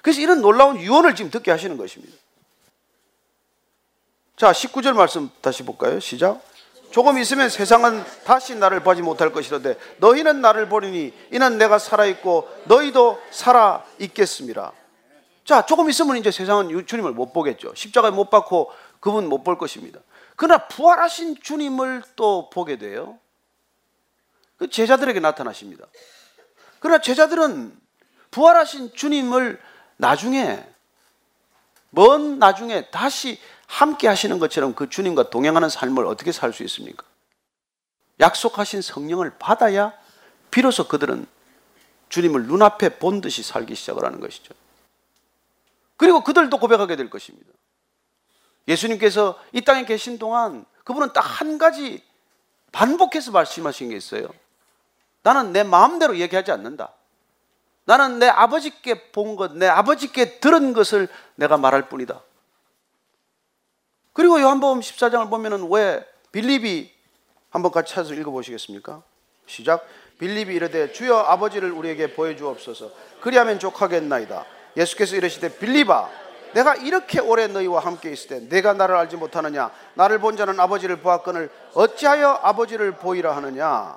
그래서 이런 놀라운 유언을 지금 듣게 하시는 것입니다. 자, 19절 말씀 다시 볼까요? 시작. 조금 있으면 세상은 다시 나를 보지 못할 것이로되 너희는 나를 보리니 이는 내가 살아 있고 너희도 살아 있겠습니다. 자, 조금 있으면 이제 세상은 주님을 못 보겠죠. 십자가에 못 박고 그분 못 볼 것입니다. 그러나 부활하신 주님을 또 보게 돼요. 그 제자들에게 나타나십니다. 그러나 제자들은 부활하신 주님을 나중에 먼 나중에 다시 함께 하시는 것처럼 그 주님과 동행하는 삶을 어떻게 살 수 있습니까? 약속하신 성령을 받아야 비로소 그들은 주님을 눈앞에 본 듯이 살기 시작을 하는 것이죠. 그리고 그들도 고백하게 될 것입니다. 예수님께서 이 땅에 계신 동안 그분은 딱 한 가지 반복해서 말씀하신 게 있어요. 나는 내 마음대로 얘기하지 않는다. 나는 내 아버지께 본 것, 내 아버지께 들은 것을 내가 말할 뿐이다. 그리고 요한복음 14장을 보면은 왜 빌립이 한번 같이 찾아서 읽어보시겠습니까? 시작. 빌립이 이르되 주여 아버지를 우리에게 보여주옵소서. 그리하면 족하겠나이다. 예수께서 이르시되 빌립아 내가 이렇게 오래 너희와 함께 있을 때 내가 나를 알지 못하느냐 나를 본 자는 아버지를 보았거늘 어찌하여 아버지를 보이라 하느냐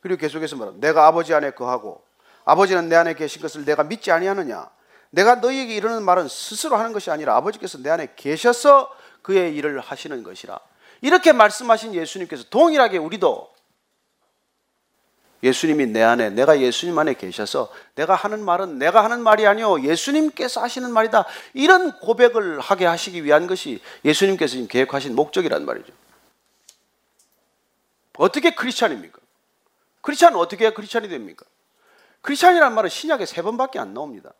그리고 계속해서 말합니다. 내가 아버지 안에 거하고 아버지는 내 안에 계신 것을 내가 믿지 아니하느냐 내가 너희에게 이르는 말은 스스로 하는 것이 아니라 아버지께서 내 안에 계셔서 그의 일을 하시는 것이라 이렇게 말씀하신 예수님께서 동일하게 우리도 예수님이 내 안에 내가 예수님 안에 계셔서 내가 하는 말은 내가 하는 말이 아니요 예수님께서 하시는 말이다 이런 고백을 하게 하시기 위한 것이 예수님께서 지금 계획하신 목적이란 말이죠 어떻게 크리스찬입니까? 크리스찬은 어떻게 크리스찬이 됩니까? 크리스찬이라는 말은 신약에 세 번밖에 안 나옵니다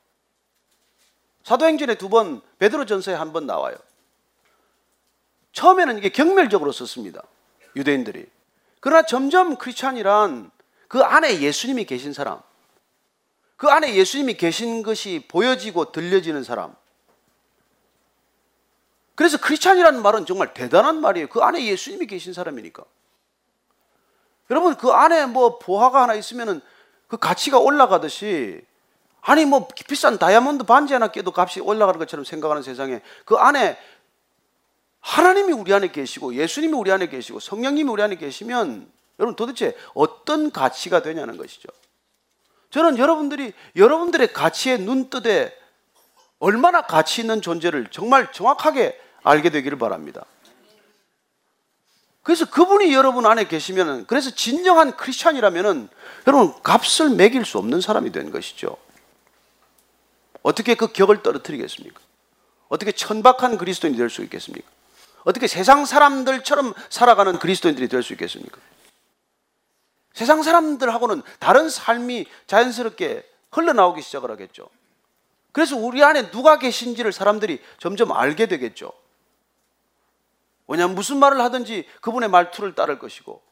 사도행전에 두 번, 베드로전서에 한 번 나와요. 처음에는 이게 경멸적으로 썼습니다. 유대인들이. 그러나 점점 크리스찬이란 그 안에 예수님이 계신 사람, 그 안에 예수님이 계신 것이 보여지고 들려지는 사람. 그래서 크리스찬이라는 말은 정말 대단한 말이에요. 그 안에 예수님이 계신 사람이니까. 여러분 그 안에 뭐 보화가 하나 있으면은 그 가치가 올라가듯이 아니 뭐 비싼 다이아몬드 반지 하나 껴도 값이 올라가는 것처럼 생각하는 세상에 그 안에 하나님이 우리 안에 계시고 예수님이 우리 안에 계시고 성령님이 우리 안에 계시면 여러분 도대체 어떤 가치가 되냐는 것이죠. 저는 여러분들이 여러분들의 가치의 눈뜨에 얼마나 가치 있는 존재를 정말 정확하게 알게 되기를 바랍니다. 그래서 그분이 여러분 안에 계시면은 그래서 진정한 크리스찬이라면은 여러분 값을 매길 수 없는 사람이 된 것이죠. 어떻게 그 격을 떨어뜨리겠습니까? 어떻게 천박한 그리스도인이 될 수 있겠습니까? 어떻게 세상 사람들처럼 살아가는 그리스도인들이 될 수 있겠습니까? 세상 사람들하고는 다른 삶이 자연스럽게 흘러나오기 시작을 하겠죠. 그래서 우리 안에 누가 계신지를 사람들이 점점 알게 되겠죠. 왜냐하면 무슨 말을 하든지 그분의 말투를 따를 것이고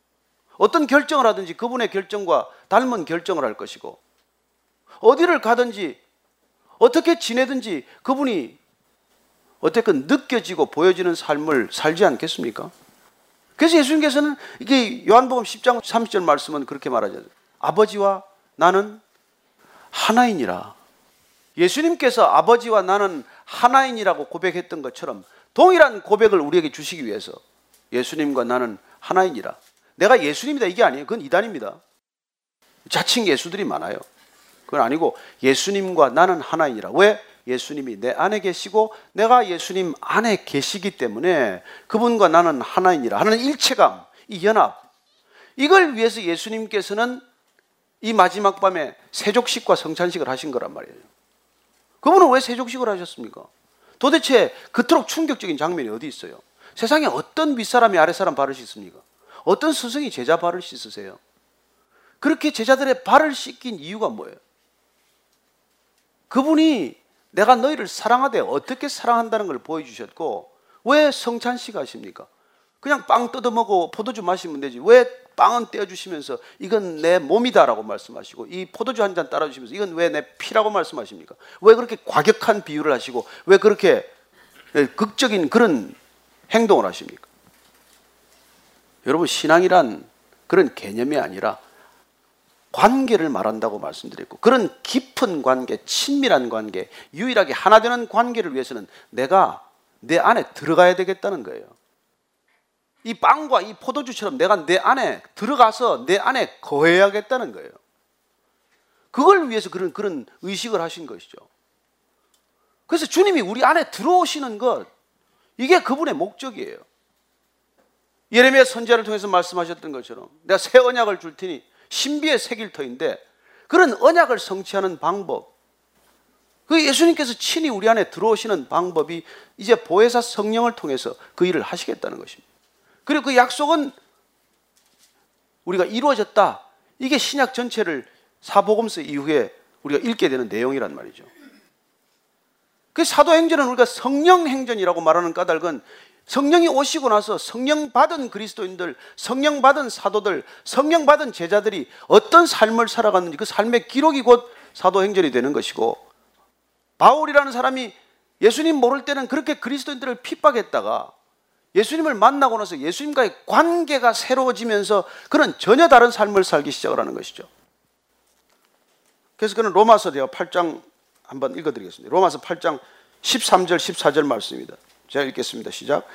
어떤 결정을 하든지 그분의 결정과 닮은 결정을 할 것이고 어디를 가든지 어떻게 지내든지 그분이 어쨌든 느껴지고 보여지는 삶을 살지 않겠습니까? 그래서 예수님께서는 이게 요한복음 10장 30절 말씀은 그렇게 말하죠. 아버지와 나는 하나이니라. 예수님께서 아버지와 나는 하나인이라고 고백했던 것처럼 동일한 고백을 우리에게 주시기 위해서 예수님과 나는 하나이니라. 내가 예수님이다 이게 아니에요. 그건 이단입니다. 자칭 예수들이 많아요. 그건 아니고 예수님과 나는 하나이니라. 왜? 예수님이 내 안에 계시고 내가 예수님 안에 계시기 때문에 그분과 나는 하나이니라 하는 일체감, 이 연합. 이걸 위해서 예수님께서는 이 마지막 밤에 세족식과 성찬식을 하신 거란 말이에요. 그분은 왜 세족식을 하셨습니까? 도대체 그토록 충격적인 장면이 어디 있어요? 세상에 어떤 윗사람이 아랫사람 발을 씻습니까? 어떤 스승이 제자 발을 씻으세요? 그렇게 제자들의 발을 씻긴 이유가 뭐예요? 그분이 내가 너희를 사랑하되 어떻게 사랑한다는 걸 보여주셨고 왜 성찬식 하십니까? 그냥 빵 뜯어먹고 포도주 마시면 되지 왜 빵은 떼어주시면서 이건 내 몸이다라고 말씀하시고 이 포도주 한 잔 따라주시면서 이건 왜 내 피라고 말씀하십니까? 왜 그렇게 과격한 비유를 하시고 왜 그렇게 극적인 그런 행동을 하십니까? 여러분 신앙이란 그런 개념이 아니라 관계를 말한다고 말씀드렸고 그런 깊은 관계, 친밀한 관계, 유일하게 하나 되는 관계를 위해서는 내가 내 안에 들어가야 되겠다는 거예요. 이 빵과 이 포도주처럼 내가 내 안에 들어가서 내 안에 거해야겠다는 거예요. 그걸 위해서 그런 그런 의식을 하신 것이죠. 그래서 주님이 우리 안에 들어오시는 것 이게 그분의 목적이에요. 예레미야 선지자를 통해서 말씀하셨던 것처럼 내가 새 언약을 줄 테니 신비의 색일터인데 그런 언약을 성취하는 방법 그 예수님께서 친히 우리 안에 들어오시는 방법이 이제 보혜사 성령을 통해서 그 일을 하시겠다는 것입니다. 그리고 그 약속은 우리가 이루어졌다. 이게 신약 전체를 사복음서 이후에 우리가 읽게 되는 내용이란 말이죠. 그 사도행전은 우리가 성령 행전이라고 말하는 까닭은 성령이 오시고 나서 성령 받은 그리스도인들, 성령 받은 사도들, 성령 받은 제자들이 어떤 삶을 살아갔는지 그 삶의 기록이 곧 사도행전이 되는 것이고 바울이라는 사람이 예수님 모를 때는 그렇게 그리스도인들을 핍박했다가 예수님을 만나고 나서 예수님과의 관계가 새로워지면서 그는 전혀 다른 삶을 살기 시작을 하는 것이죠. 그래서 그는 로마서 제가 8장 한번 읽어드리겠습니다. 로마서 8장 13절 14절 말씀입니다. 제가 읽겠습니다. 시작.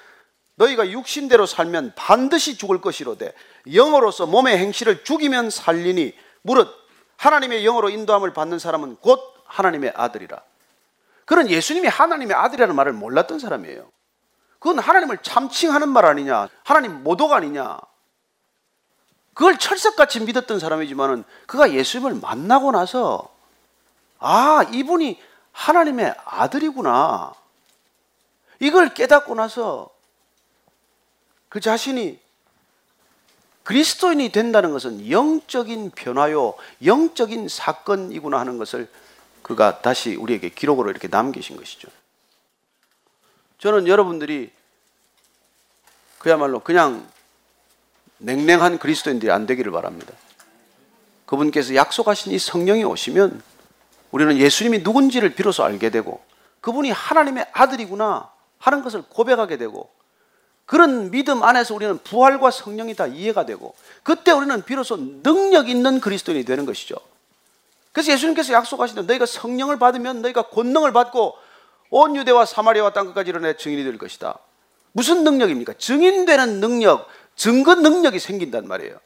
너희가 육신대로 살면 반드시 죽을 것이로되 영으로서 몸의 행실을 죽이면 살리니 무릇 하나님의 영으로 인도함을 받는 사람은 곧 하나님의 아들이라. 그는 예수님이 하나님의 아들이라는 말을 몰랐던 사람이에요. 그건 하나님을 참칭하는 말 아니냐? 하나님 모독 아니냐? 그걸 철석같이 믿었던 사람이지만은 그가 예수님을 만나고 나서 아, 이분이 하나님의 아들이구나. 이걸 깨닫고 나서 그 자신이 그리스도인이 된다는 것은 영적인 변화요, 영적인 사건이구나 하는 것을 그가 다시 우리에게 기록으로 이렇게 남기신 것이죠. 저는 여러분들이 그야말로 그냥 냉랭한 그리스도인들이 안 되기를 바랍니다. 그분께서 약속하신 이 성령이 오시면 우리는 예수님이 누군지를 비로소 알게 되고 그분이 하나님의 아들이구나 하는 것을 고백하게 되고 그런 믿음 안에서 우리는 부활과 성령이 다 이해가 되고 그때 우리는 비로소 능력 있는 그리스도인이 되는 것이죠. 그래서 예수님께서 약속하시는 너희가 성령을 받으면 너희가 권능을 받고 온 유대와 사마리아와 땅 끝까지 이르내 증인이 될 것이다. 무슨 능력입니까? 증인되는 능력, 증거 능력이 생긴단 말이에요.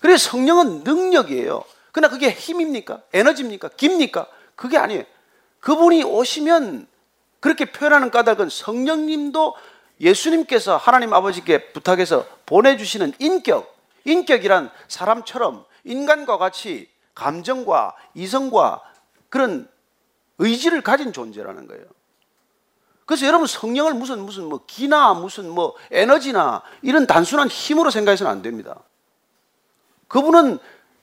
그래서 성령은 능력이에요. 그러나 그게 힘입니까? 에너지입니까? 깁니까? 그게 아니에요. 그분이 오시면 그렇게 표현하는 까닭은 성령님도 예수님께서 하나님 아버지께 부탁해서 보내주시는 인격, 인격이란 사람처럼 인간과 같이 감정과 이성과 그런 의지를 가진 존재라는 거예요. 그래서 여러분 성령을 무슨 무슨 뭐 기나 무슨 뭐 에너지나 이런 단순한 힘으로 생각해서는 안 됩니다. 그분은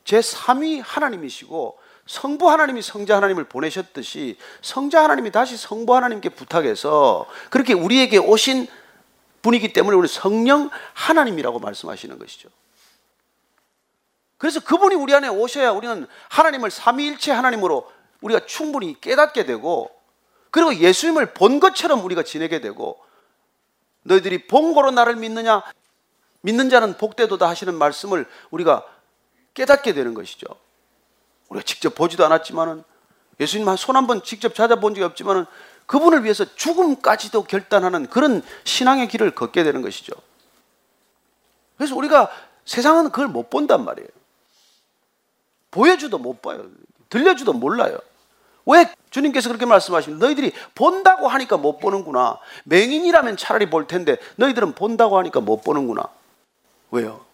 제 3위 하나님이시고 성부 하나님이 성자 하나님을 보내셨듯이 성자 하나님이 다시 성부 하나님께 부탁해서 그렇게 우리에게 오신 분이기 때문에 우리 성령 하나님이라고 말씀하시는 것이죠. 그래서 그분이 우리 안에 오셔야 우리는 하나님을 삼위일체 하나님으로 우리가 충분히 깨닫게 되고 그리고 예수님을 본 것처럼 우리가 지내게 되고 너희들이 본고로 나를 믿느냐 믿는 자는 복되도다 하시는 말씀을 우리가 깨닫게 되는 것이죠. 우리가 직접 보지도 않았지만은 예수님 한 손 한 번 직접 찾아본 적이 없지만은 그분을 위해서 죽음까지도 결단하는 그런 신앙의 길을 걷게 되는 것이죠. 그래서 우리가 세상은 그걸 못 본단 말이에요. 보여주도 못 봐요. 들려주도 몰라요. 왜 주님께서 그렇게 말씀하십니까? 너희들이 본다고 하니까 못 보는구나. 맹인이라면 차라리 볼 텐데 너희들은 본다고 하니까 못 보는구나. 왜요?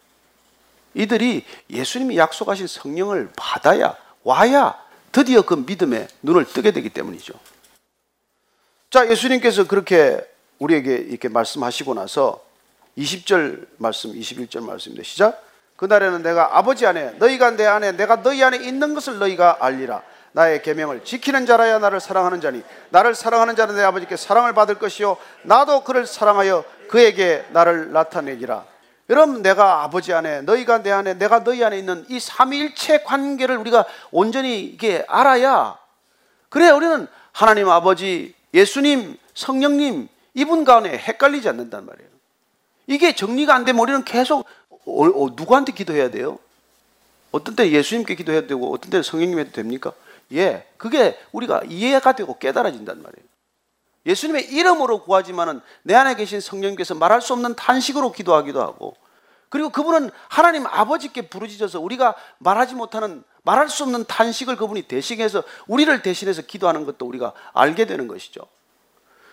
이들이 예수님이 약속하신 성령을 받아야 와야 드디어 그 믿음에 눈을 뜨게 되기 때문이죠. 자, 예수님께서 그렇게 우리에게 이렇게 말씀하시고 나서 20절 말씀, 21절 말씀입니다. 시작. 그날에는 내가 아버지 안에 너희가 내 안에 내가 너희 안에 있는 것을 너희가 알리라. 나의 계명을 지키는 자라야 나를 사랑하는 자니 나를 사랑하는 자는 내 아버지께 사랑을 받을 것이요 나도 그를 사랑하여 그에게 나를 나타내기라. 여러분 내가 아버지 안에 너희가 내 안에 내가 너희 안에 있는 이 삼위일체 관계를 우리가 온전히 이게 알아야 그래 우리는 하나님 아버지 예수님 성령님 이분 가운데 헷갈리지 않는단 말이에요. 이게 정리가 안 되면 우리는 계속 어, 어, 누구한테 기도해야 돼요? 어떤 때 예수님께 기도해야 되고 어떤 때 성령님한테 됩니까? 예, 그게 우리가 이해가 되고 깨달아진단 말이에요. 예수님의 이름으로 구하지만은 내 안에 계신 성령님께서 말할 수 없는 탄식으로 기도하기도 하고 그리고 그분은 하나님 아버지께 부르짖어서 우리가 말하지 못하는 말할 수 없는 탄식을 그분이 대신해서 우리를 대신해서 기도하는 것도 우리가 알게 되는 것이죠.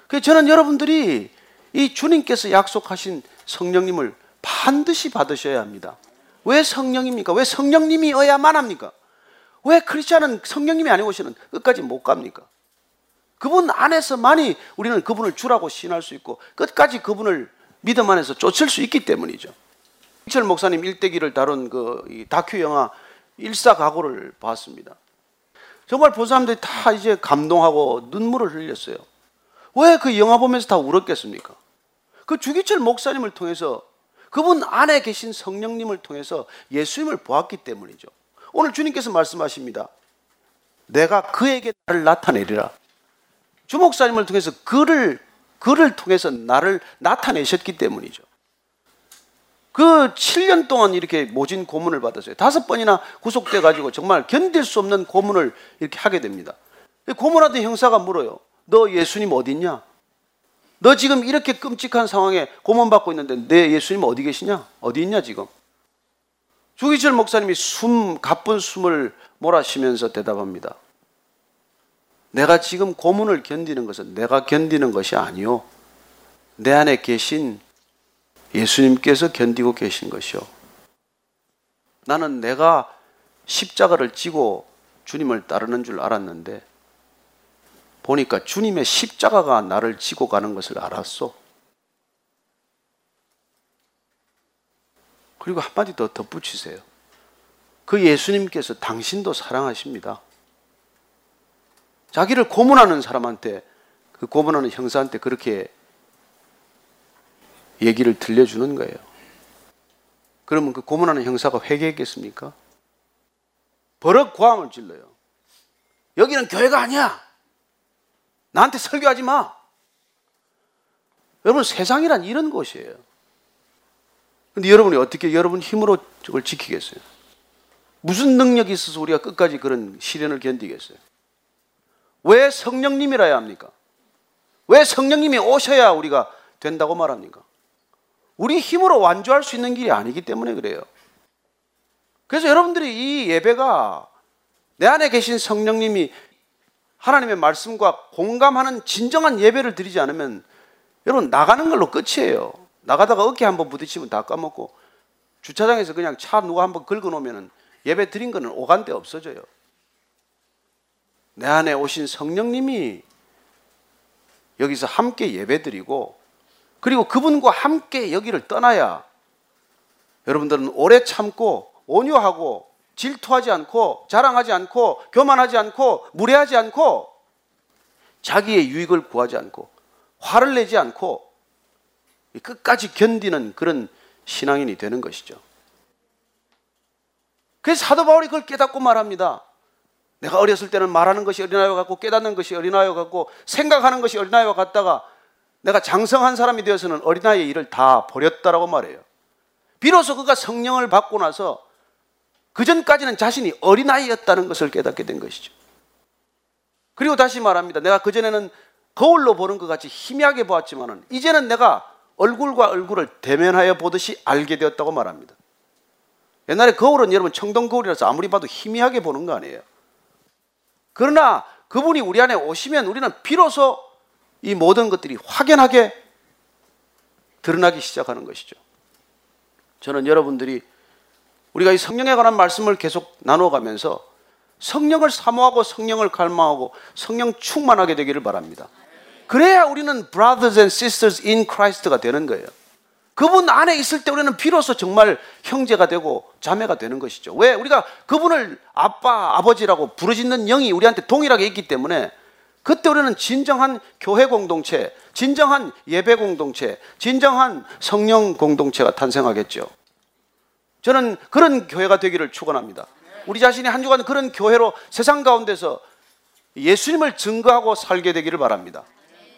그래서 저는 여러분들이 이 주님께서 약속하신 성령님을 반드시 받으셔야 합니다. 왜 성령입니까? 왜 성령님이 어야만 합니까? 왜 크리스찬은 성령님이 아니고 오시는 끝까지 못 갑니까? 그분 안에서만이 우리는 그분을 주라고 신할 수 있고 끝까지 그분을 믿음 안에서 쫓을 수 있기 때문이죠. 이철 목사님 일대기를 다룬 그이 다큐 영화 일사각오를 봤습니다. 정말 본 사람들이 다 이제 감동하고 눈물을 흘렸어요. 왜 그 영화 보면서 다 울었겠습니까? 그 주기철 목사님을 통해서 그분 안에 계신 성령님을 통해서 예수님을 보았기 때문이죠. 오늘 주님께서 말씀하십니다. 내가 그에게 나를 나타내리라. 주 목사님을 통해서 그를 그를 통해서 나를 나타내셨기 때문이죠. 그 7년 동안 이렇게 모진 고문을 받았어요. 다섯 번이나 구속돼 가지고 정말 견딜 수 없는 고문을 이렇게 하게 됩니다. 고문하던 형사가 물어요. 너 예수님 어디 있냐? 너 지금 이렇게 끔찍한 상황에 고문받고 있는데 내 예수님 어디 계시냐? 어디 있냐 지금? 주기철 목사님이 숨 가쁜 숨을 몰아쉬면서 대답합니다. 내가 지금 고문을 견디는 것은 내가 견디는 것이 아니요. 내 안에 계신 예수님께서 견디고 계신 것이요. 나는 내가 십자가를 지고 주님을 따르는 줄 알았는데 보니까 주님의 십자가가 나를 지고 가는 것을 알았어. 그리고 한마디 더 덧붙이세요. 그 예수님께서 당신도 사랑하십니다. 자기를 고문하는 사람한테 그 고문하는 형사한테 그렇게 얘기를 들려주는 거예요. 그러면 그 고문하는 형사가 회개했겠습니까? 버럭 고함을 질러요. 여기는 교회가 아니야. 나한테 설교하지 마. 여러분 세상이란 이런 곳이에요. 근데 여러분이 어떻게 여러분 힘으로 저걸 지키겠어요? 무슨 능력이 있어서 우리가 끝까지 그런 시련을 견디겠어요? 왜 성령님이라야 합니까? 왜 성령님이 오셔야 우리가 된다고 말합니까? 우리 힘으로 완주할 수 있는 길이 아니기 때문에 그래요. 그래서 여러분들이 이 예배가 내 안에 계신 성령님이 하나님의 말씀과 공감하는 진정한 예배를 드리지 않으면 여러분 나가는 걸로 끝이에요. 나가다가 어깨 한번 부딪히면 다 까먹고 주차장에서 그냥 차 누가 한번 긁어 놓으면 예배 드린 거는 오간데 없어져요. 내 안에 오신 성령님이 여기서 함께 예배 드리고 그리고 그분과 함께 여기를 떠나야 여러분들은 오래 참고 온유하고 질투하지 않고 자랑하지 않고 교만하지 않고 무례하지 않고 자기의 유익을 구하지 않고 화를 내지 않고 끝까지 견디는 그런 신앙인이 되는 것이죠. 그래서 사도 바울이 그걸 깨닫고 말합니다. 내가 어렸을 때는 말하는 것이 어린아이와 같고 깨닫는 것이 어린아이와 같고 생각하는 것이 어린아이와 같다가 내가 장성한 사람이 되어서는 어린아이의 일을 다 버렸다라고 말해요. 비로소 그가 성령을 받고 나서 그 전까지는 자신이 어린아이였다는 것을 깨닫게 된 것이죠. 그리고 다시 말합니다. 내가 그전에는 거울로 보는 것 같이 희미하게 보았지만은 이제는 내가 얼굴과 얼굴을 대면하여 보듯이 알게 되었다고 말합니다. 옛날에 거울은 여러분 청동 거울이라서 아무리 봐도 희미하게 보는 거 아니에요. 그러나 그분이 우리 안에 오시면 우리는 비로소 이 모든 것들이 확연하게 드러나기 시작하는 것이죠. 저는 여러분들이 우리가 이 성령에 관한 말씀을 계속 나눠가면서 성령을 사모하고 성령을 갈망하고 성령 충만하게 되기를 바랍니다. 그래야 우리는 brothers and sisters in Christ가 되는 거예요. 그분 안에 있을 때 우리는 비로소 정말 형제가 되고 자매가 되는 것이죠. 왜? 우리가 그분을 아빠, 아버지라고 부르짖는 영이 우리한테 동일하게 있기 때문에 그때 우리는 진정한 교회 공동체, 진정한 예배 공동체, 진정한 성령 공동체가 탄생하겠죠. 저는 그런 교회가 되기를 축원합니다. 우리 자신이 한 주간 그런 교회로 세상 가운데서 예수님을 증거하고 살게 되기를 바랍니다.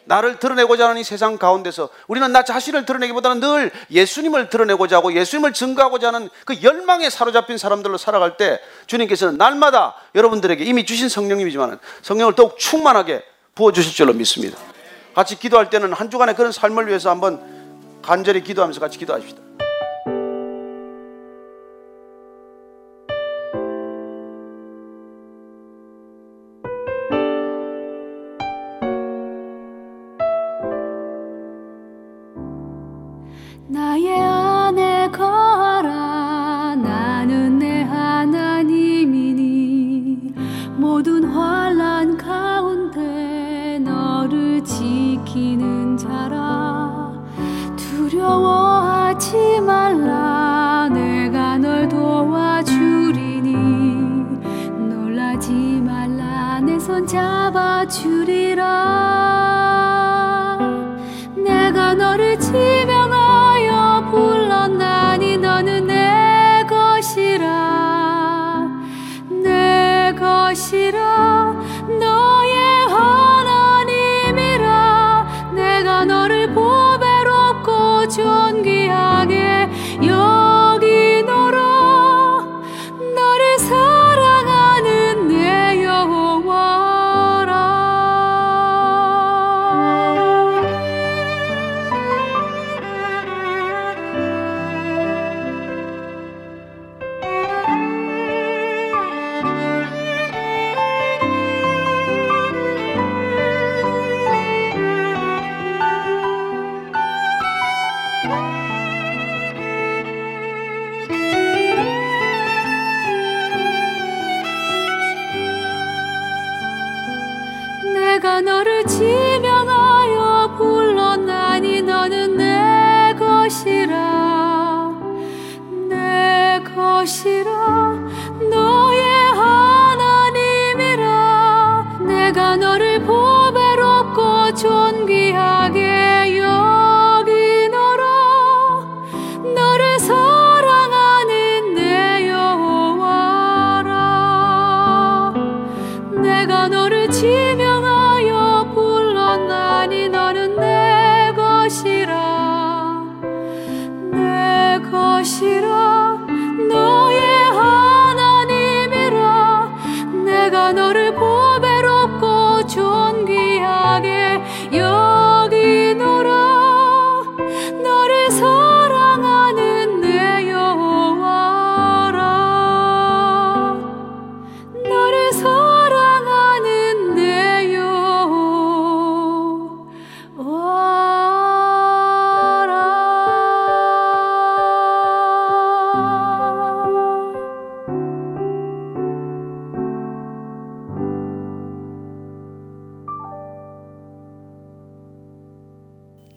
나를 드러내고자 하는 이 세상 가운데서 우리는 나 자신을 드러내기보다는 늘 예수님을 드러내고자 하고 예수님을 증거하고자 하는 그 열망에 사로잡힌 사람들로 살아갈 때 주님께서는 날마다 여러분들에게 이미 주신 성령님이지만 성령을 더욱 충만하게 부어주실 줄로 믿습니다. 같이 기도할 때는 한 주간의 그런 삶을 위해서 한번 간절히 기도하면서 같이 기도하십시다.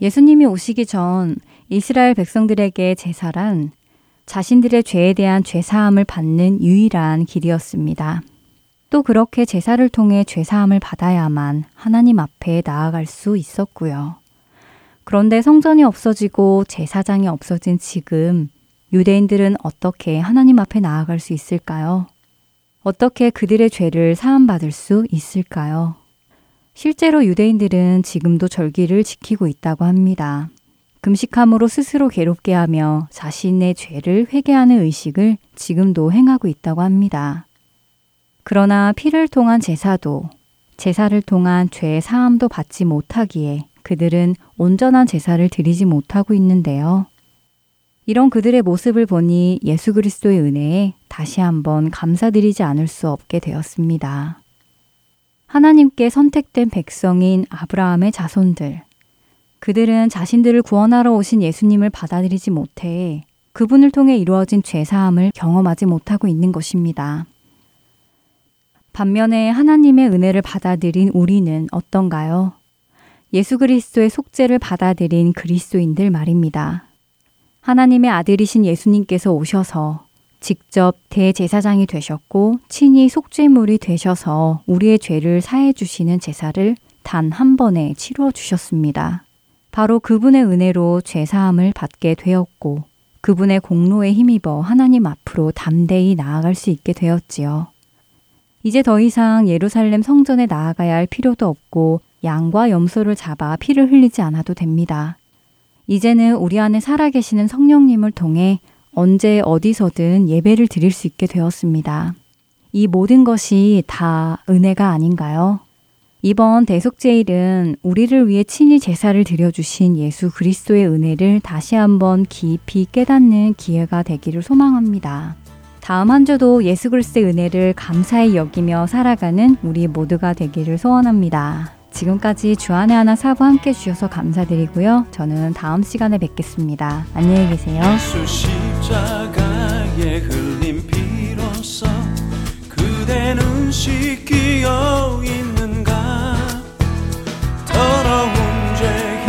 예수님이 오시기 전 이스라엘 백성들에게 제사란 자신들의 죄에 대한 죄사함을 받는 유일한 길이었습니다. 또 그렇게 제사를 통해 죄사함을 받아야만 하나님 앞에 나아갈 수 있었고요. 그런데 성전이 없어지고 제사장이 없어진 지금 유대인들은 어떻게 하나님 앞에 나아갈 수 있을까요? 어떻게 그들의 죄를 사함받을 수 있을까요? 실제로 유대인들은 지금도 절기를 지키고 있다고 합니다. 금식함으로 스스로 괴롭게 하며 자신의 죄를 회개하는 의식을 지금도 행하고 있다고 합니다. 그러나 피를 통한 제사도 제사를 통한 죄 사함도 받지 못하기에 그들은 온전한 제사를 드리지 못하고 있는데요. 이런 그들의 모습을 보니 예수 그리스도의 은혜에 다시 한번 감사드리지 않을 수 없게 되었습니다. 하나님께 선택된 백성인 아브라함의 자손들. 그들은 자신들을 구원하러 오신 예수님을 받아들이지 못해 그분을 통해 이루어진 죄사함을 경험하지 못하고 있는 것입니다. 반면에 하나님의 은혜를 받아들인 우리는 어떤가요? 예수 그리스도의 속죄를 받아들인 그리스도인들 말입니다. 하나님의 아들이신 예수님께서 오셔서 직접 대제사장이 되셨고 친히 속죄물이 되셔서 우리의 죄를 사해 주시는 제사를 단 한 번에 치루어 주셨습니다. 바로 그분의 은혜로 죄 사함을 받게 되었고 그분의 공로에 힘입어 하나님 앞으로 담대히 나아갈 수 있게 되었지요. 이제 더 이상 예루살렘 성전에 나아가야 할 필요도 없고 양과 염소를 잡아 피를 흘리지 않아도 됩니다. 이제는 우리 안에 살아계시는 성령님을 통해 언제 어디서든 예배를 드릴 수 있게 되었습니다. 이 모든 것이 다 은혜가 아닌가요? 이번 대속제일은 우리를 위해 친히 제사를 드려주신 예수 그리스도의 은혜를 다시 한번 깊이 깨닫는 기회가 되기를 소망합니다. 다음 한 주도 예수 그리스도의 은혜를 감사히 여기며 살아가는 우리 모두가 되기를 소원합니다. 지금까지 주안의 하나 사부 함께 주셔서 감사드리고요. 저는 다음 시간에 뵙겠습니다. 안녕히 계세요. 그대는 씻기어 있는가 더러운 죄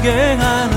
희갱하는